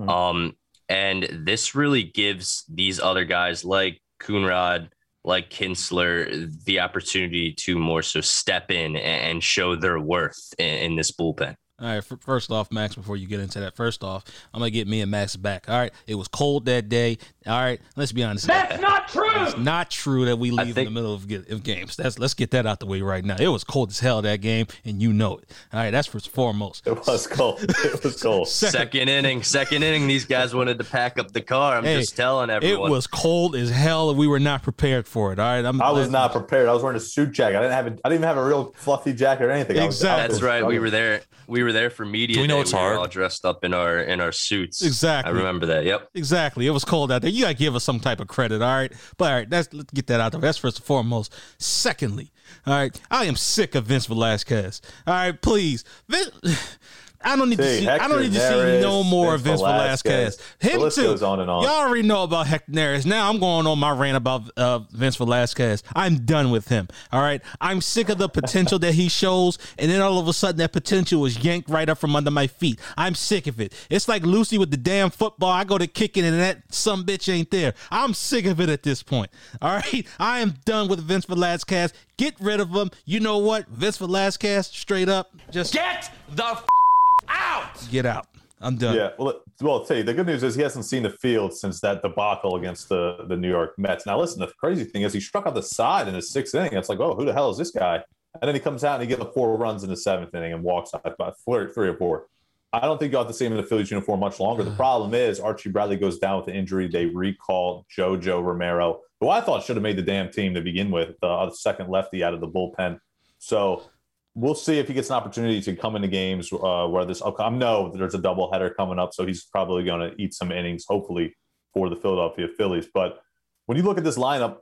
[SPEAKER 1] Mhm.
[SPEAKER 4] um, and this really gives these other guys like Coonrod, like Kintzler, the opportunity to more so step in and show their worth in, in this bullpen.
[SPEAKER 3] All right, f- first off, Max, before you get into that, first off, I'm gonna get me and Max back. All right, it was cold that day. All right, let's be honest.
[SPEAKER 5] That's not true.
[SPEAKER 3] It's not true that we leave in the middle of, of games. That's let's get that out the way right now. It was cold as hell that game, and you know it. All right, that's first foremost.
[SPEAKER 1] It was cold. It was cold.
[SPEAKER 4] Second inning, second inning, these guys wanted to pack up the car. I'm
[SPEAKER 3] Hey,
[SPEAKER 4] just telling everyone.
[SPEAKER 3] It was cold as hell, and we were not prepared for it. All right, I'm,
[SPEAKER 1] I was not prepared. I was wearing a suit jacket. I didn't have a, I didn't even have a real fluffy jacket or anything. I was-
[SPEAKER 3] Exactly.
[SPEAKER 1] I was
[SPEAKER 4] That's right. We were there. We were there for media.
[SPEAKER 2] Do we know
[SPEAKER 4] day.
[SPEAKER 2] it's
[SPEAKER 4] we were
[SPEAKER 2] hard?
[SPEAKER 4] all dressed up in our in our suits.
[SPEAKER 3] Exactly.
[SPEAKER 4] I remember that. Yep.
[SPEAKER 3] Exactly. It was cold out there. You gotta give us some type of credit, all right? But all right, that's let's get that out there. That's first and foremost. Secondly, all right, I am sick of Vince Velasquez. All right, please. Vince, I don't need to
[SPEAKER 1] See,
[SPEAKER 3] see. I don't need to see no more of
[SPEAKER 1] Vince
[SPEAKER 3] Vince Velasquez.
[SPEAKER 1] Velasquez.
[SPEAKER 3] Him too.
[SPEAKER 1] goes on and on.
[SPEAKER 3] Y'all already know about Hector Neris. Now I'm going on my rant about uh, Vince Velasquez. I'm done with him. All right, I'm sick of the potential that he shows, and then all of a sudden that potential is yanked right up from under my feet. I'm sick of it. It's like Lucy with the damn football. I go to kick it, and that some bitch ain't there. I'm sick of it at this point. All right, I am done with Vince Velasquez. Get rid of him. You know what, Vince Velasquez, straight up, just
[SPEAKER 5] Get the f- out.
[SPEAKER 3] get out. I'm done.
[SPEAKER 1] Yeah, well, it- well, I'll tell you, the good news is he hasn't seen the field since that debacle against the the New York Mets. Now, listen, the crazy thing is he struck out the side in the sixth inning. It's like, oh, who the hell is this guy? And then he comes out and he gets four runs in the seventh inning and walks out about four, three or four. I don't think you'll have to see him in the Phillies uniform much longer. The mm. problem is Archie Bradley goes down with the injury. They recall JoJo Romero, who I thought should have made the damn team to begin with, the uh, second lefty out of the bullpen. So we'll see if he gets an opportunity to come into games uh, where this. I know there's a doubleheader coming up, so he's probably going to eat some innings, hopefully, for the Philadelphia Phillies. But when you look at this lineup,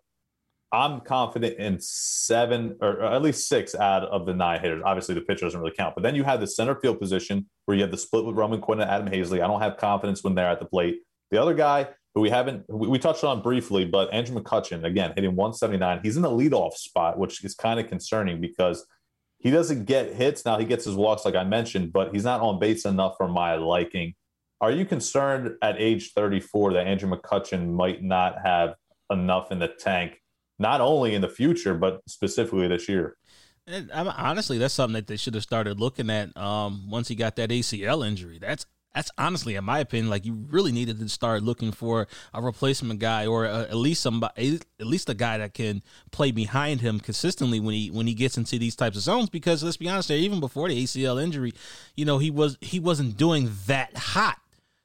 [SPEAKER 1] I'm confident in seven or at least six out of the nine hitters. Obviously, the pitcher doesn't really count. But then you have the center field position where you have the split with Roman Quinn and Adam Haseley. I don't have confidence when they're at the plate. The other guy who we haven't, we, we touched on briefly, but Andrew McCutchen, again, hitting 179. He's in the leadoff spot, which is kind of concerning because he doesn't get hits. Now he gets his walks, like I mentioned, but he's not on base enough for my liking. Are you concerned at age 34 that Andrew McCutchen might not have enough in the tank, not only in the future, but specifically this year?
[SPEAKER 3] And I'm, honestly, that's something that they should have started looking at um, once he got that ACL injury. That's that's honestly, in my opinion, like you really needed to start looking for a replacement guy or uh at least somebody, at least a guy that can play behind him consistently when he when he gets into these types of zones. Because let's be honest, there even before the ACL injury, you know he was he wasn't doing that hot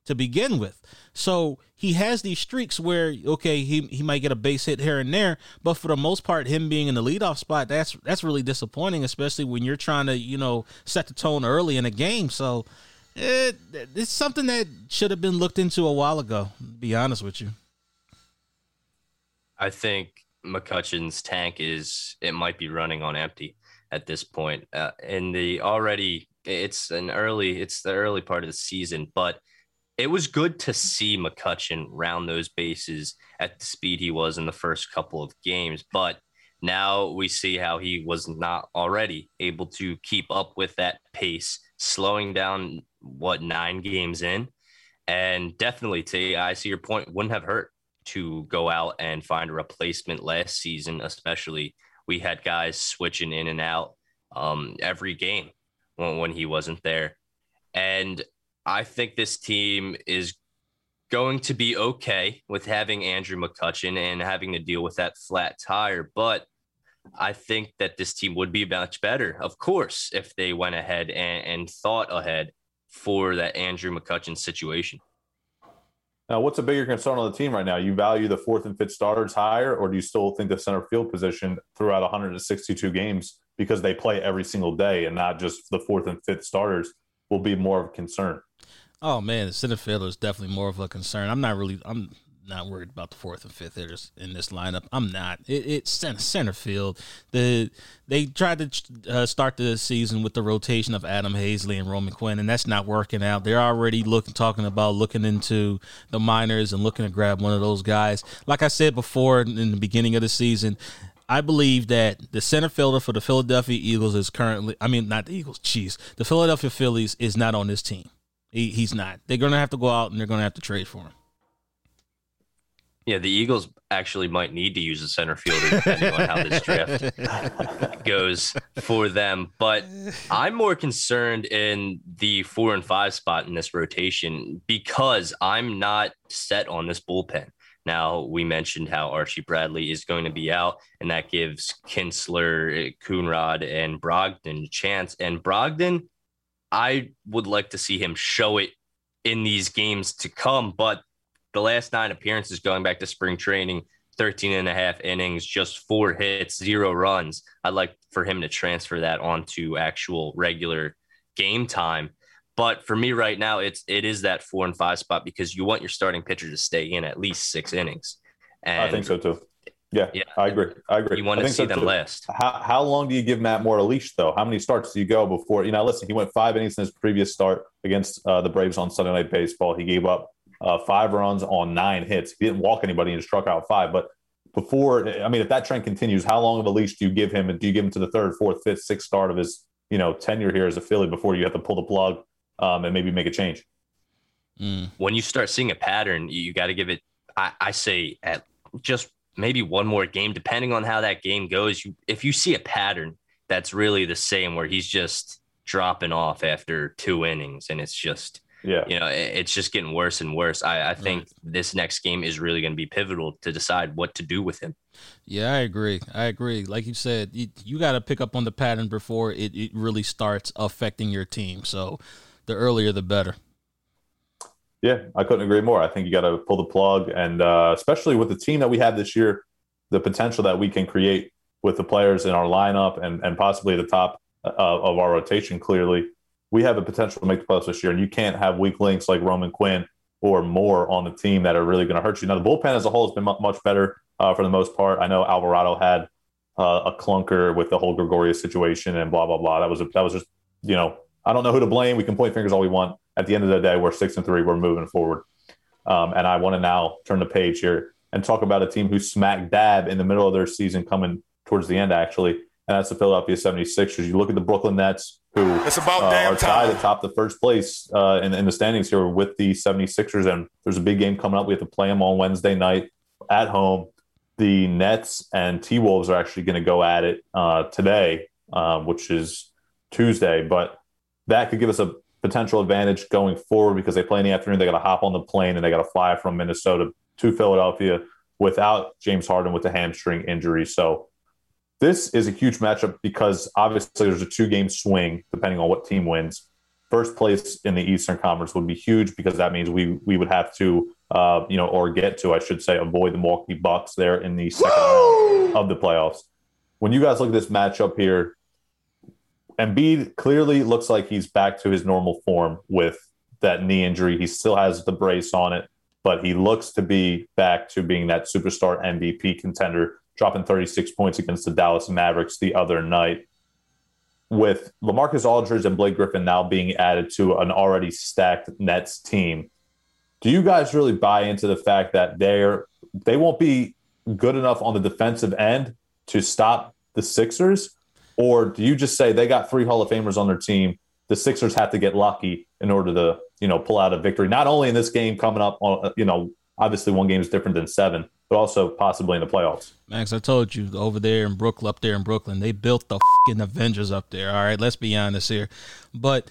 [SPEAKER 3] to begin with. So he has these streaks where okay, he he might get a base hit here and there, but for the most part, him being in the leadoff spot, that's that's really disappointing, especially when you're trying to you know set the tone early in a game. So it, it's something that should have been looked into a while ago. To be honest with you.
[SPEAKER 4] I think McCutchen's tank is it might be running on empty at this point. Uh, in the already, it's an early, it's the early part of the season, but it was good to see McCutchen round those bases at the speed he was in the first couple of games. But now we see how he was not already able to keep up with that pace, slowing down what nine games in. And definitely, to I see your point, wouldn't have hurt to go out and find a replacement last season, especially. We had guys switching in and out um, every game when, when he wasn't there. And I think this team is going to be okay with having Andrew McCutchen and having to deal with that flat tire. But I think that this team would be much better, of course, if they went ahead and, and thought ahead for that Andrew McCutchen situation.
[SPEAKER 1] Now, what's a bigger concern on the team right now? You value the fourth and fifth starters higher, or do you still think the center field position throughout 162 games, because they play every single day and not just the fourth and fifth starters, will be more of a concern?
[SPEAKER 3] Oh man, the center fielder is definitely more of a concern. I'm not really. I'm not worried about the fourth and fifth hitters in this lineup. I'm not. It, it's center, field. The they tried to uh, start the season with the rotation of Adam Haseley and Roman Quinn, and that's not working out. They're already looking, talking about looking into the minors and looking to grab one of those guys. Like I said before in the beginning of the season. I believe that the center fielder for the Philadelphia Eagles is currently, I mean, not the Eagles, jeez. The Philadelphia Phillies is not on this team. He, he's not. They're going to have to go out and they're going to have to trade for him.
[SPEAKER 4] Yeah, the Eagles actually might need to use a center fielder depending on how this draft goes for them. But I'm more concerned in the four and five spot in this rotation because I'm not set on this bullpen. Now, we mentioned how Archie Bradley is going to be out, and that gives Kintzler, Coonrod, and Brogdon a chance. And Brogdon, I would like to see him show it in these games to come, but the last nine appearances going back to spring training, 13 and a half innings, just four hits, zero runs. I'd like for him to transfer that onto actual regular game time. But for me right now, it's it is that four and five spot because you want your starting pitcher to stay in at least six innings. And
[SPEAKER 1] I think so too. Yeah, yeah, I agree. I agree.
[SPEAKER 4] You want to see
[SPEAKER 1] so
[SPEAKER 4] them
[SPEAKER 1] too.
[SPEAKER 4] last.
[SPEAKER 1] How, how long do you give Matt Moore a leash, though? How many starts do you go before? You know, listen, he went five innings in his previous start against uh, the Braves on Sunday Night Baseball. He gave up uh, five runs on nine hits. He didn't walk anybody and struck out five. But before, I mean, if that trend continues, how long of a leash do you give him? And do you give him to the third, fourth, fifth, sixth start of his, you know, tenure here as a Philly before you have to pull the plug um, and maybe make a change?
[SPEAKER 3] Mm.
[SPEAKER 4] When you start seeing a pattern, you got to give it. I, I say at just maybe one more game, depending on how that game goes. You, if you see a pattern that's really the same, where he's just dropping off after two innings, and it's just
[SPEAKER 1] yeah,
[SPEAKER 4] you know, it's just getting worse and worse. I, I think right. this next game is really going to be pivotal to decide what to do with him.
[SPEAKER 3] Yeah, I agree. I agree. Like you said, you, you got to pick up on the pattern before it, it really starts affecting your team. So the earlier, the better.
[SPEAKER 1] Yeah, I couldn't agree more. I think you got to pull the plug, and uh, especially with the team that we have this year, the potential that we can create with the players in our lineup and and possibly the top uh, of our rotation. Clearly, we have a potential to make the playoffs this year, and you can't have weak links like Roman Quinn or Moore on the team that are really going to hurt you. Now, the bullpen as a whole has been much better uh, for the most part. I know Alvarado had uh, a clunker with the whole Gregorius situation and blah blah blah. That was a, that was just you know I don't know who to blame. We can point fingers all we want. At the end of the day, we're six and three. We're moving forward. Um, and I want to now turn the page here and talk about a team who smack dab in the middle of their season coming towards the end, actually. And that's the Philadelphia 76ers. You look at the Brooklyn Nets, who
[SPEAKER 6] it's about
[SPEAKER 1] uh,
[SPEAKER 6] damn
[SPEAKER 1] are tied
[SPEAKER 6] time.
[SPEAKER 1] atop the first place uh, in, in the standings here with the 76ers. And there's a big game coming up. We have to play them on Wednesday night at home. The Nets and T Wolves are actually going to go at it uh, today, uh, which is Tuesday. But that could give us a potential advantage going forward because they play in the afternoon. They got to hop on the plane and they got to fly from Minnesota to Philadelphia without James Harden with the hamstring injury. So this is a huge matchup because obviously there's a two game swing depending on what team wins. First place in the Eastern Conference would be huge because that means we we would have to uh, you know or get to I should say avoid the Milwaukee Bucks there in the second Woo! round of the playoffs. When you guys look at this matchup here, Embiid clearly looks like he's back to his normal form with that knee injury. He still has the brace on it, but he looks to be back to being that superstar MVP contender, dropping 36 points against the Dallas Mavericks the other night. With Lamarcus Aldridge and Blake Griffin now being added to an already stacked Nets team, do you guys really buy into the fact that they're they won't be good enough on the defensive end to stop the Sixers? Or do you just say they got three Hall of Famers on their team? The Sixers have to get lucky in order to, you know, pull out a victory. Not only in this game coming up, on, you know, obviously one game is different than seven, but also possibly in the playoffs.
[SPEAKER 3] Max, I told you over there in Brooklyn, up there in Brooklyn, they built the fucking Avengers up there. All right, let's be honest here, but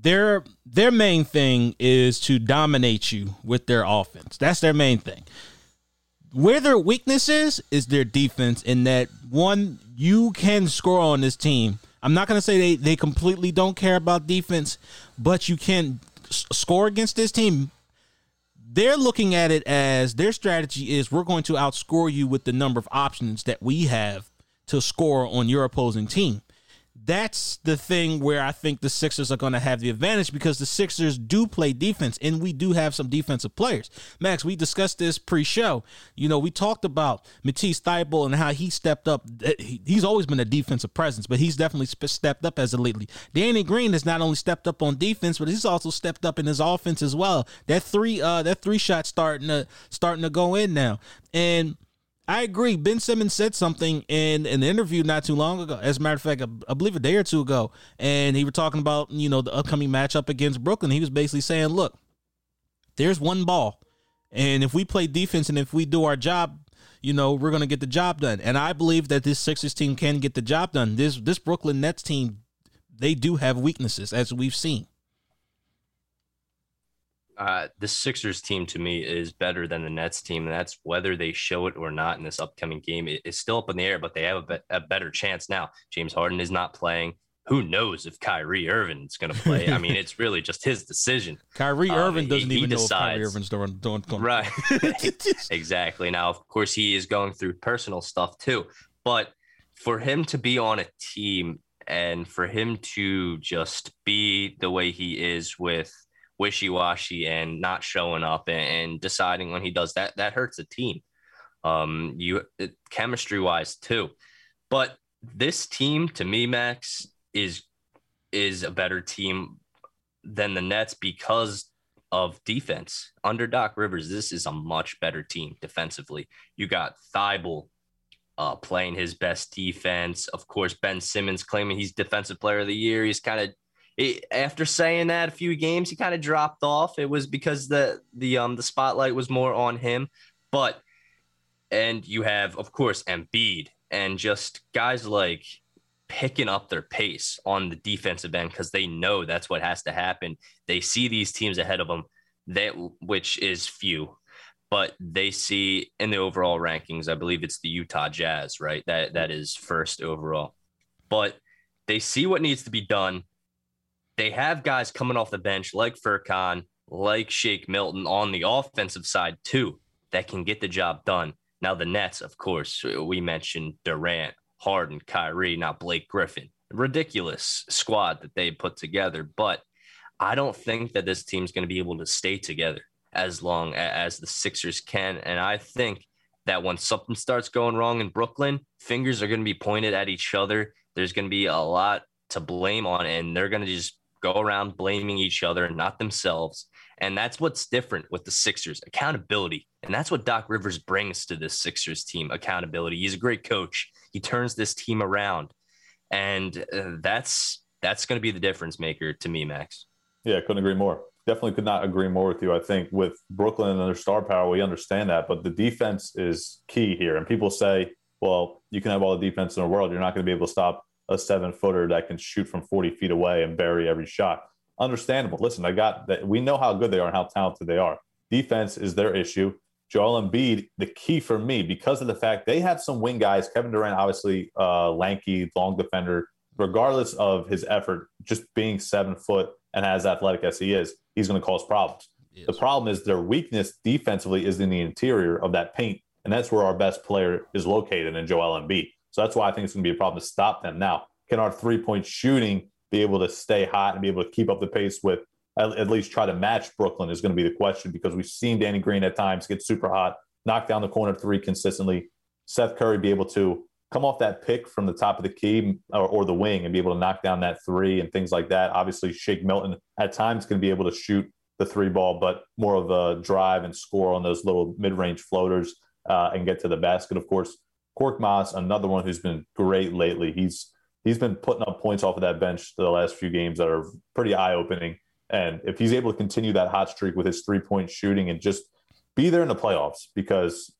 [SPEAKER 3] their their main thing is to dominate you with their offense. That's their main thing. Where their weakness is is their defense. In that one, you can score on this team. I'm not going to say they, they completely don't care about defense, but you can score against this team. They're looking at it as their strategy is we're going to outscore you with the number of options that we have to score on your opposing team. That's the thing where I think the Sixers are going to have the advantage because the Sixers do play defense and we do have some defensive players. Max, we discussed this pre-show. You know, we talked about Matisse Thybulle and how he stepped up. He's always been a defensive presence, but he's definitely stepped up as a lately. Danny Green has not only stepped up on defense, but he's also stepped up in his offense as well. That three, uh, that three shot starting to starting to go in now, and I agree. Ben Simmons said something in, in the interview not too long ago. As a matter of fact, I, I believe a day or two ago, and he was talking about you know the upcoming matchup against Brooklyn. He was basically saying, "Look, there's one ball, And if we play defense and if we do our job, you know, we're going to get the job done. And I believe that this Sixers team can get the job done. This this Brooklyn Nets team, they do have weaknesses as we've seen.
[SPEAKER 4] Uh, the Sixers team to me is better than the Nets team, and that's whether they show it or not in this upcoming game. It, it's still up in the air, but they have a, be- a better chance now. James Harden is not playing. Who knows if Kyrie Irving is going to play? I mean, it's really just his decision.
[SPEAKER 3] Kyrie
[SPEAKER 4] Um,
[SPEAKER 3] Irving doesn't
[SPEAKER 4] he
[SPEAKER 3] even know if Kyrie. Irving's doing. doing
[SPEAKER 4] Right. exactly. Now, of course, he is going through personal stuff too, but for him to be on a team and for him to just be the way he is with wishy-washy and not showing up and, and deciding when he does that, that hurts a team. Um, you chemistry wise too, but this team to me, Max, is is a better team than the Nets because of defense. Under Doc Rivers, this is a much better team defensively. You got Thybulle uh, playing his best defense. Of course, Ben Simmons claiming he's Defensive Player of the Year. He's kind of after saying that a few games, he kind of dropped off. It was because the the um the spotlight was more on him, but and you have of course Embiid and just guys like picking up their pace on the defensive end because they know that's what has to happen. They see these teams ahead of them, that which is few, but they see in the overall rankings, I believe it's the Utah Jazz, right? That that is first overall. But they see what needs to be done. They have guys coming off the bench like Furkan, like Shake Milton on the offensive side too, that can get the job done. Now the Nets, of course, we mentioned Durant, Harden, Kyrie, now Blake Griffin. Ridiculous squad that they put together, but I don't think that this team's going to be able to stay together as long as the Sixers can. And I think that when something starts going wrong in Brooklyn, fingers are going to be pointed at each other. There's going to be a lot to blame on, and they're going to just go around blaming each other, and not themselves. And that's what's different with the Sixers accountability. And that's what Doc Rivers brings to this Sixers team accountability. He's a great coach. He turns this team around. And uh, that's that's going to be the difference maker to me, Max.
[SPEAKER 1] Yeah, couldn't agree more. Definitely could not agree more with you. I think with Brooklyn and their star power, we understand that, but the defense is key here. And people say, well, you can have all the defense in the world. You're not going to be able to stop a seven footer that can shoot from 40 feet away and bury every shot. Understandable. Listen, I got that. We know how good they are and how talented they are. Defense is their issue. Joel Embiid, the key for me, because of the fact they have some wing guys. Kevin Durant, obviously, uh, lanky, long defender. Regardless of his effort, just being seven foot and as athletic as he is, he's going to cause problems. The problem is their weakness defensively is in the interior of that paint, and that's where our best player is located in Joel Embiid. So that's why I think it's going to be a problem to stop them. Now, can our three point shooting be able to stay hot and be able to keep up the pace with at, least try to match Brooklyn is going to be the question because we've seen Danny Green at times get super hot, knock down the corner three consistently. Seth Curry be able to come off that pick from the top of the key or, or the wing and be able to knock down that three and things like that. Obviously, Shake Milton at times can be able to shoot the three ball, but more of a drive and score on those little mid range floaters uh, and get to the basket. Of course, Korkmaz, another one who's been great lately. He's he's been putting up points off of that bench the last few games that are pretty eye opening. And if he's able to continue that hot streak with his three point shooting and just be there in the playoffs, because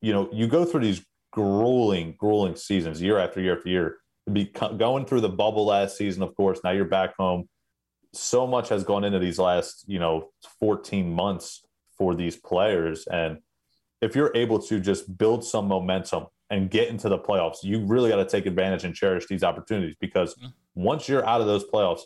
[SPEAKER 1] you know you go through these grueling, grueling seasons year after year after year. Be going through the bubble last season, of course. Now you're back home. So much has gone into these last, you know, 14 months for these players, and if you're able to just build some momentum and get into the playoffs, you really got to take advantage and cherish these opportunities because mm-hmm. once you're out of those playoffs,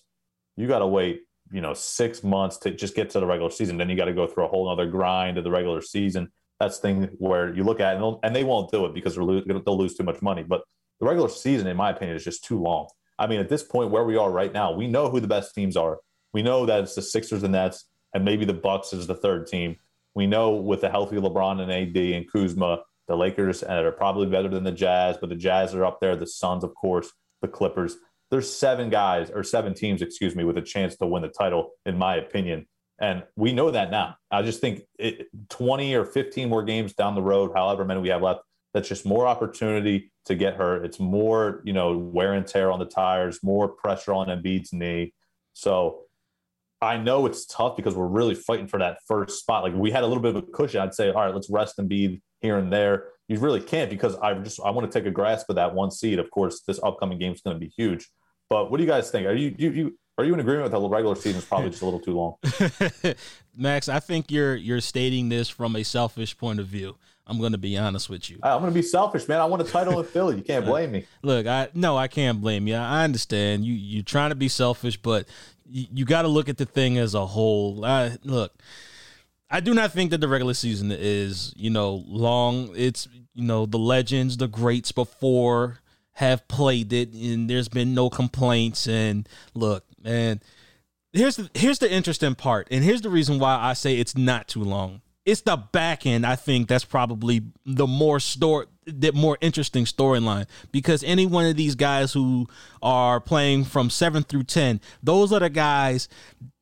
[SPEAKER 1] you got to wait, you know, six months to just get to the regular season. Then you got to go through a whole other grind of the regular season. That's the thing where you look at it and, and they won't do it because they're lo- they'll lose too much money. But the regular season, in my opinion, is just too long. I mean, at this point where we are right now, we know who the best teams are. We know that it's the Sixers and Nets, and maybe the Bucks is the third team. We know with the healthy LeBron and AD and Kuzma, the Lakers uh, are probably better than the Jazz, but the Jazz are up there. The Suns, of course, the Clippers. There's seven guys or seven teams, excuse me, with a chance to win the title, in my opinion. And we know that now. I just think it, 20 or 15 more games down the road, however many we have left, that's just more opportunity to get hurt. It's more, you know, wear and tear on the tires, more pressure on Embiid's knee. So I know it's tough because we're really fighting for that first spot. Like we had a little bit of a cushion. I'd say, all right, let's rest be here and there. You really can't because I just I want to take a grasp of that one seed. Of course, this upcoming game is going to be huge. But what do you guys think? Are you you, you are you in agreement with the regular season is probably just a little too long?
[SPEAKER 3] Max, I think you're you're stating this from a selfish point of view. I'm going to be honest with you.
[SPEAKER 1] I'm going to be selfish, man. I want a title in Philly. You can't blame me.
[SPEAKER 3] Look, I no, I can't blame you. I understand you. You're trying to be selfish, but you, you got to look at the thing as a whole. I, look, I do not think that the regular season is you know long. It's you know the legends, the greats before have played it, and there's been no complaints. And look, man, here's the here's the interesting part, and here's the reason why I say it's not too long it's the back end I think that's probably the more store the more interesting storyline. Because any one of these guys who are playing from 7 through 10 those are the guys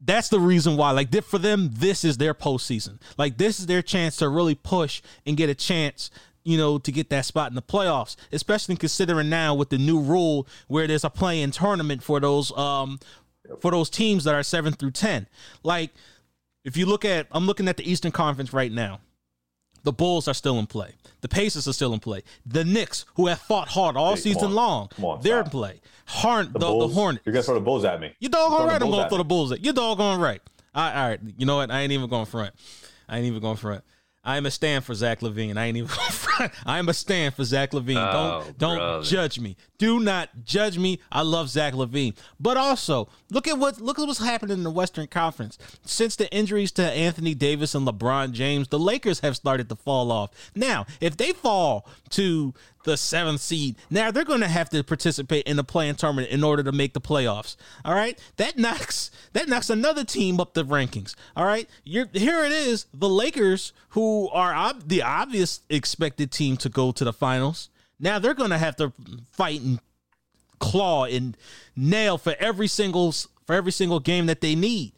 [SPEAKER 3] that's the reason why like for them this is their postseason. Like this is their chance to really push and get a chance you know, to get that spot in the playoffs, especially considering now with the new rule where there's a play-in tournament for those um for those teams that are 7 through 10. Like if you look at, I'm looking at the Eastern Conference right now. The Bulls are still in play. The Pacers are still in play. The Knicks, who have fought hard all hey, season on. long, on, they're in play. Horn, the, the, Bulls, the Hornets.
[SPEAKER 1] You're gonna throw the Bulls at me.
[SPEAKER 3] You doggone right. I'm gonna throw the Bulls at you. Doggone right. All right, all right. You know what? I ain't even going front. I ain't even going front. I am a stand for Zach LaVine. I ain't even. I am a stand for Zach LaVine. Oh, don't don't brother. judge me. Do not judge me. I love Zach LaVine, but also look at what look at what's happening in the Western Conference. Since the injuries to Anthony Davis and LeBron James, the Lakers have started to fall off. Now, if they fall to the seventh seed. Now they're going to have to participate in the play-in tournament in order to make the playoffs. All right, that knocks that knocks another team up the rankings. All right, You're, here it is, the Lakers, who are ob- the obvious expected team to go to the finals. Now they're going to have to fight and claw and nail for every single for every single game that they need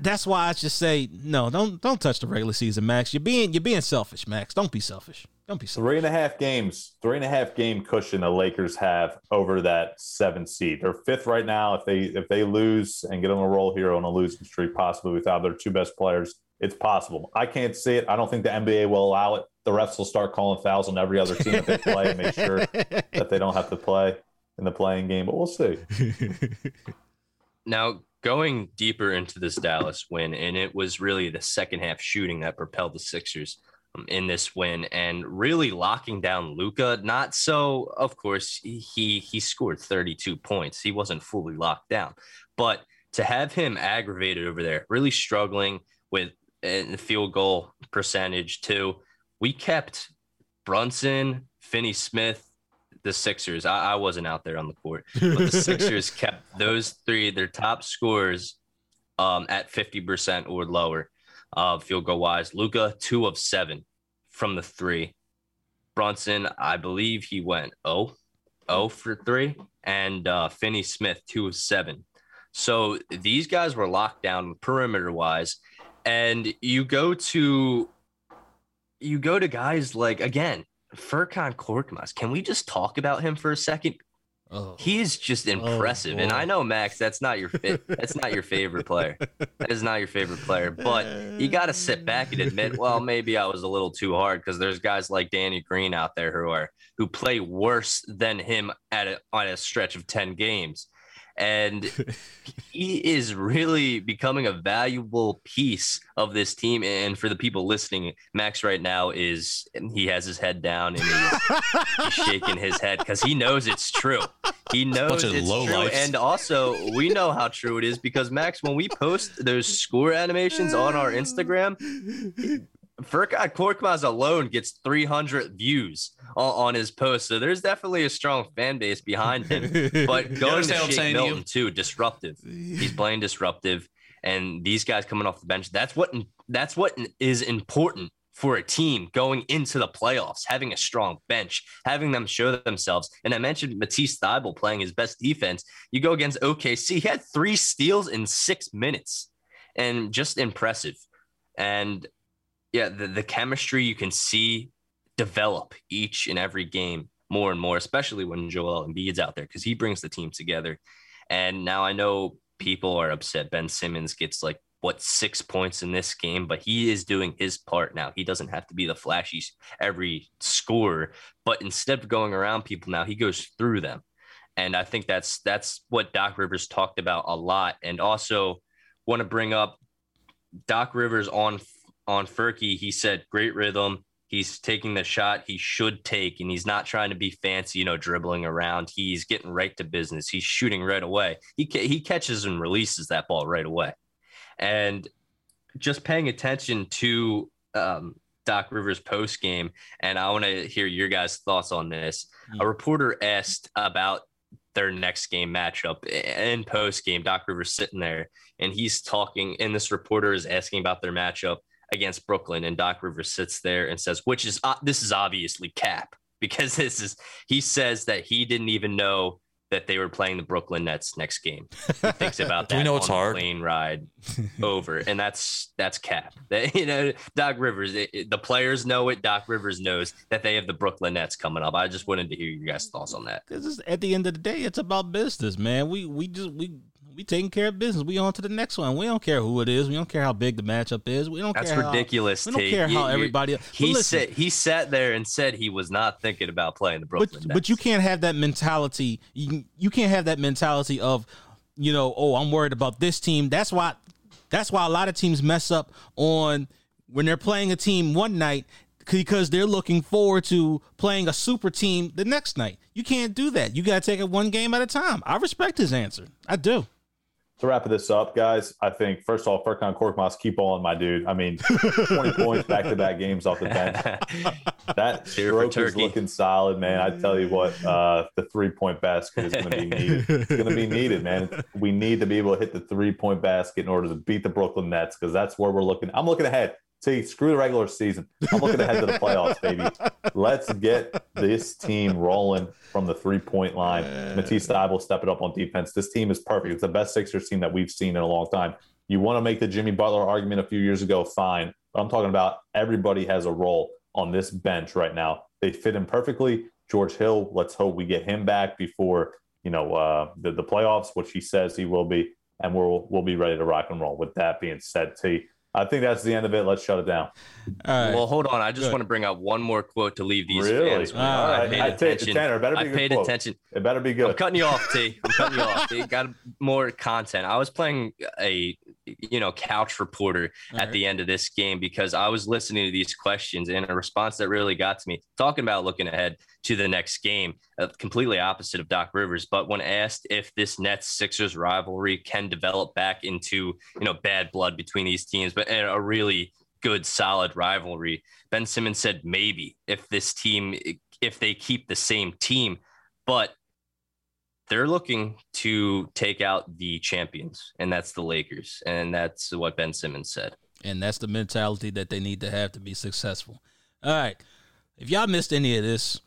[SPEAKER 3] that's why I just say no. Don't don't touch the regular season, Max. You're being you're being selfish, Max. Don't be selfish. Don't be selfish.
[SPEAKER 1] Three and a half games, three and a half game cushion the Lakers have over that seventh seed. They're fifth right now. If they if they lose and get on a roll here on a losing streak, possibly without their two best players, it's possible. I can't see it. I don't think the NBA will allow it. The refs will start calling fouls on every other team that they play and make sure that they don't have to play in the playing game. But we'll see.
[SPEAKER 4] Now, going deeper into this Dallas win, and it was really the second half shooting that propelled the Sixers um, in this win and really locking down Luka. Not so, of course, he he scored 32 points. He wasn't fully locked down, but to have him aggravated over there, really struggling with the field goal percentage too. We kept Brunson, Finney Smith, the Sixers. I, I, wasn't out there on the court, but the Sixers kept those three, their top scores, um, at fifty percent or lower, uh, field goal wise. Luka two of seven from the three. Brunson, I believe he went oh, oh for three, and uh, Finney Smith two of seven. So these guys were locked down perimeter wise, and you go to you go to guys like again Furkan Korkmaz, can we just talk about him for a second? Oh. is just oh, impressive, oh, and I know Max. That's not your fit. That's not your favorite player. That is not your favorite player. But you got to sit back and admit, well, maybe I was a little too hard because there's guys like Danny Green out there who are who play worse than him at a, on a stretch of ten games and he is really becoming a valuable piece of this team. And for the people listening, Max right now is he has his head down and he's, he's shaking his head because he knows it's true. He knows it's true, life. and also we know how true it is because Max, when we post those score animations on our Instagram, Furkan Korkmaz alone gets 300 views on, on, his post, so there's definitely a strong fan base behind him. But going to Shake Milton to too, disruptive. He's playing disruptive, and these guys coming off the bench. That's what that's what is important for a team going into the playoffs, having a strong bench, having them show themselves. And I mentioned Matisse Thybulle playing his best defense. You go against OKC, he had three steals in six minutes, and just impressive. And yeah, the, the chemistry you can see develop each and every game more and more, especially when Joel Embiid's out there because he brings the team together. And now I know people are upset Ben Simmons gets like what six points in this game, but he is doing his part now. He doesn't have to be the flashy every scorer, but instead of going around people now, he goes through them. And I think that's that's what Doc Rivers talked about a lot. And also want to bring up Doc Rivers on on Furky. He said great rhythm. He's taking the shot he should take, and he's not trying to be fancy, you know, dribbling around. He's getting right to business. He's shooting right away. He he catches and releases that ball right away, and just paying attention to um, Doc Rivers post game. And I want to hear your guys' thoughts on this. A reporter asked about their next game matchup in post game. Doc Rivers sitting there and he's talking, and this reporter is asking about their matchup against Brooklyn, and Doc Rivers sits there and says, "Which is uh, this is obviously cap because this is." He says that he didn't even know that they were playing the Brooklyn Nets next game. He thinks about that.
[SPEAKER 2] we know it's hard.
[SPEAKER 4] Plane ride over, and that's that's cap. That, you know, Doc Rivers. It, it, the players know it. Doc Rivers knows that they have the Brooklyn Nets coming up. I just wanted to hear your guys' thoughts on that.
[SPEAKER 3] This is at the end of the day, it's about business, man. We we just we we taking care of business. We on to the next one. We don't care who it is. We don't care how big the matchup is. We don't
[SPEAKER 4] That's
[SPEAKER 3] care.
[SPEAKER 4] That's ridiculous.
[SPEAKER 3] How, we don't care how you, everybody.
[SPEAKER 4] He said he sat there and said he was not thinking about playing the Brooklyn.
[SPEAKER 3] But, but you can't have that mentality. You you can't have that mentality of you know oh I'm worried about this team. That's why that's why a lot of teams mess up on when they're playing a team one night because they're looking forward to playing a super team the next night. You can't do that. You got to take it one game at a time. I respect his answer. I do
[SPEAKER 1] to wrap this up, guys, I think first of all, Furkan Korkmaz, keep on, my dude. I mean, 20 points back to back games off the bench. That stroke is looking solid, man. I tell you what, uh, the three point basket is going to be needed. It's going to be needed, man. We need to be able to hit the three point basket in order to beat the Brooklyn Nets because that's where we're looking. I'm looking ahead. See, screw the regular season. I'm looking ahead to the playoffs, baby. Let's get this team rolling from the three point line. Matisse Thybulle step it up on defense. This team is perfect. It's the best Sixers team that we've seen in a long time. You want to make the Jimmy Butler argument a few years ago, fine. But I'm talking about everybody has a role on this bench right now. They fit in perfectly. George Hill, let's hope we get him back before you know uh, the the playoffs, which he says he will be, and we'll we'll be ready to rock and roll. With that being said, T, I think that's the end of it. Let's shut it down.
[SPEAKER 4] Well, hold on. I just Good. want to bring up one more quote to leave these
[SPEAKER 1] really?
[SPEAKER 4] fans.
[SPEAKER 1] With. All right. I paid attention. Tanner, better be
[SPEAKER 4] I paid
[SPEAKER 1] quote.
[SPEAKER 4] attention.
[SPEAKER 1] It better be good.
[SPEAKER 4] I'm cutting you off, T. I'm cutting you off. It got more content. I was playing a you know couch reporter All at right. the end of this game because I was listening to these questions and a response that really got to me. Talking about looking ahead to the next game, uh, completely opposite of Doc Rivers. But when asked if this Nets Sixers rivalry can develop back into you know bad blood between these teams, but a really good solid rivalry, Ben Simmons said maybe if this team if they keep the same team, but they're looking to take out the champions, and that's the Lakers. And that's what Ben Simmons said.
[SPEAKER 3] And that's the mentality that they need to have to be successful. All right. If y'all missed any of this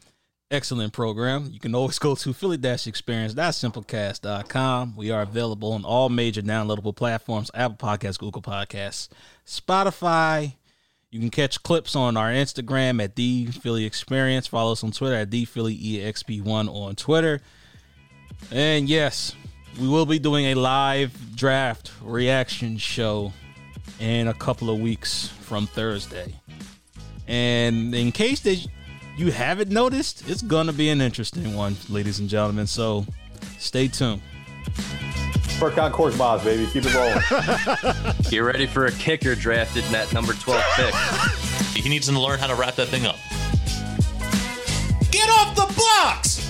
[SPEAKER 3] excellent program, you can always go to philly-experience.simplecast.com. We are available on all major downloadable platforms, Apple Podcasts, Google Podcasts, Spotify. You can catch clips on our Instagram at the Philly Experience. Follow us on Twitter at the Philly EXP1 on Twitter. And yes, we will be doing a live draft reaction show in a couple of weeks from Thursday. And in case that you haven't noticed, it's going to be an interesting one, ladies and gentlemen. So stay tuned.
[SPEAKER 1] Furkan Boss, baby. Keep it rolling.
[SPEAKER 4] Get ready for a kicker drafted in that number 12 pick.
[SPEAKER 2] He needs to learn how to wrap that thing up.
[SPEAKER 5] Get off the blocks!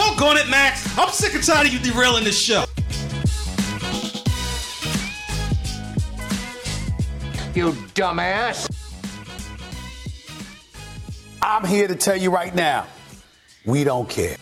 [SPEAKER 5] Doggone it, Max. I'm sick and tired of you derailing this show.
[SPEAKER 6] You dumbass. I'm here to tell you right now, we don't care.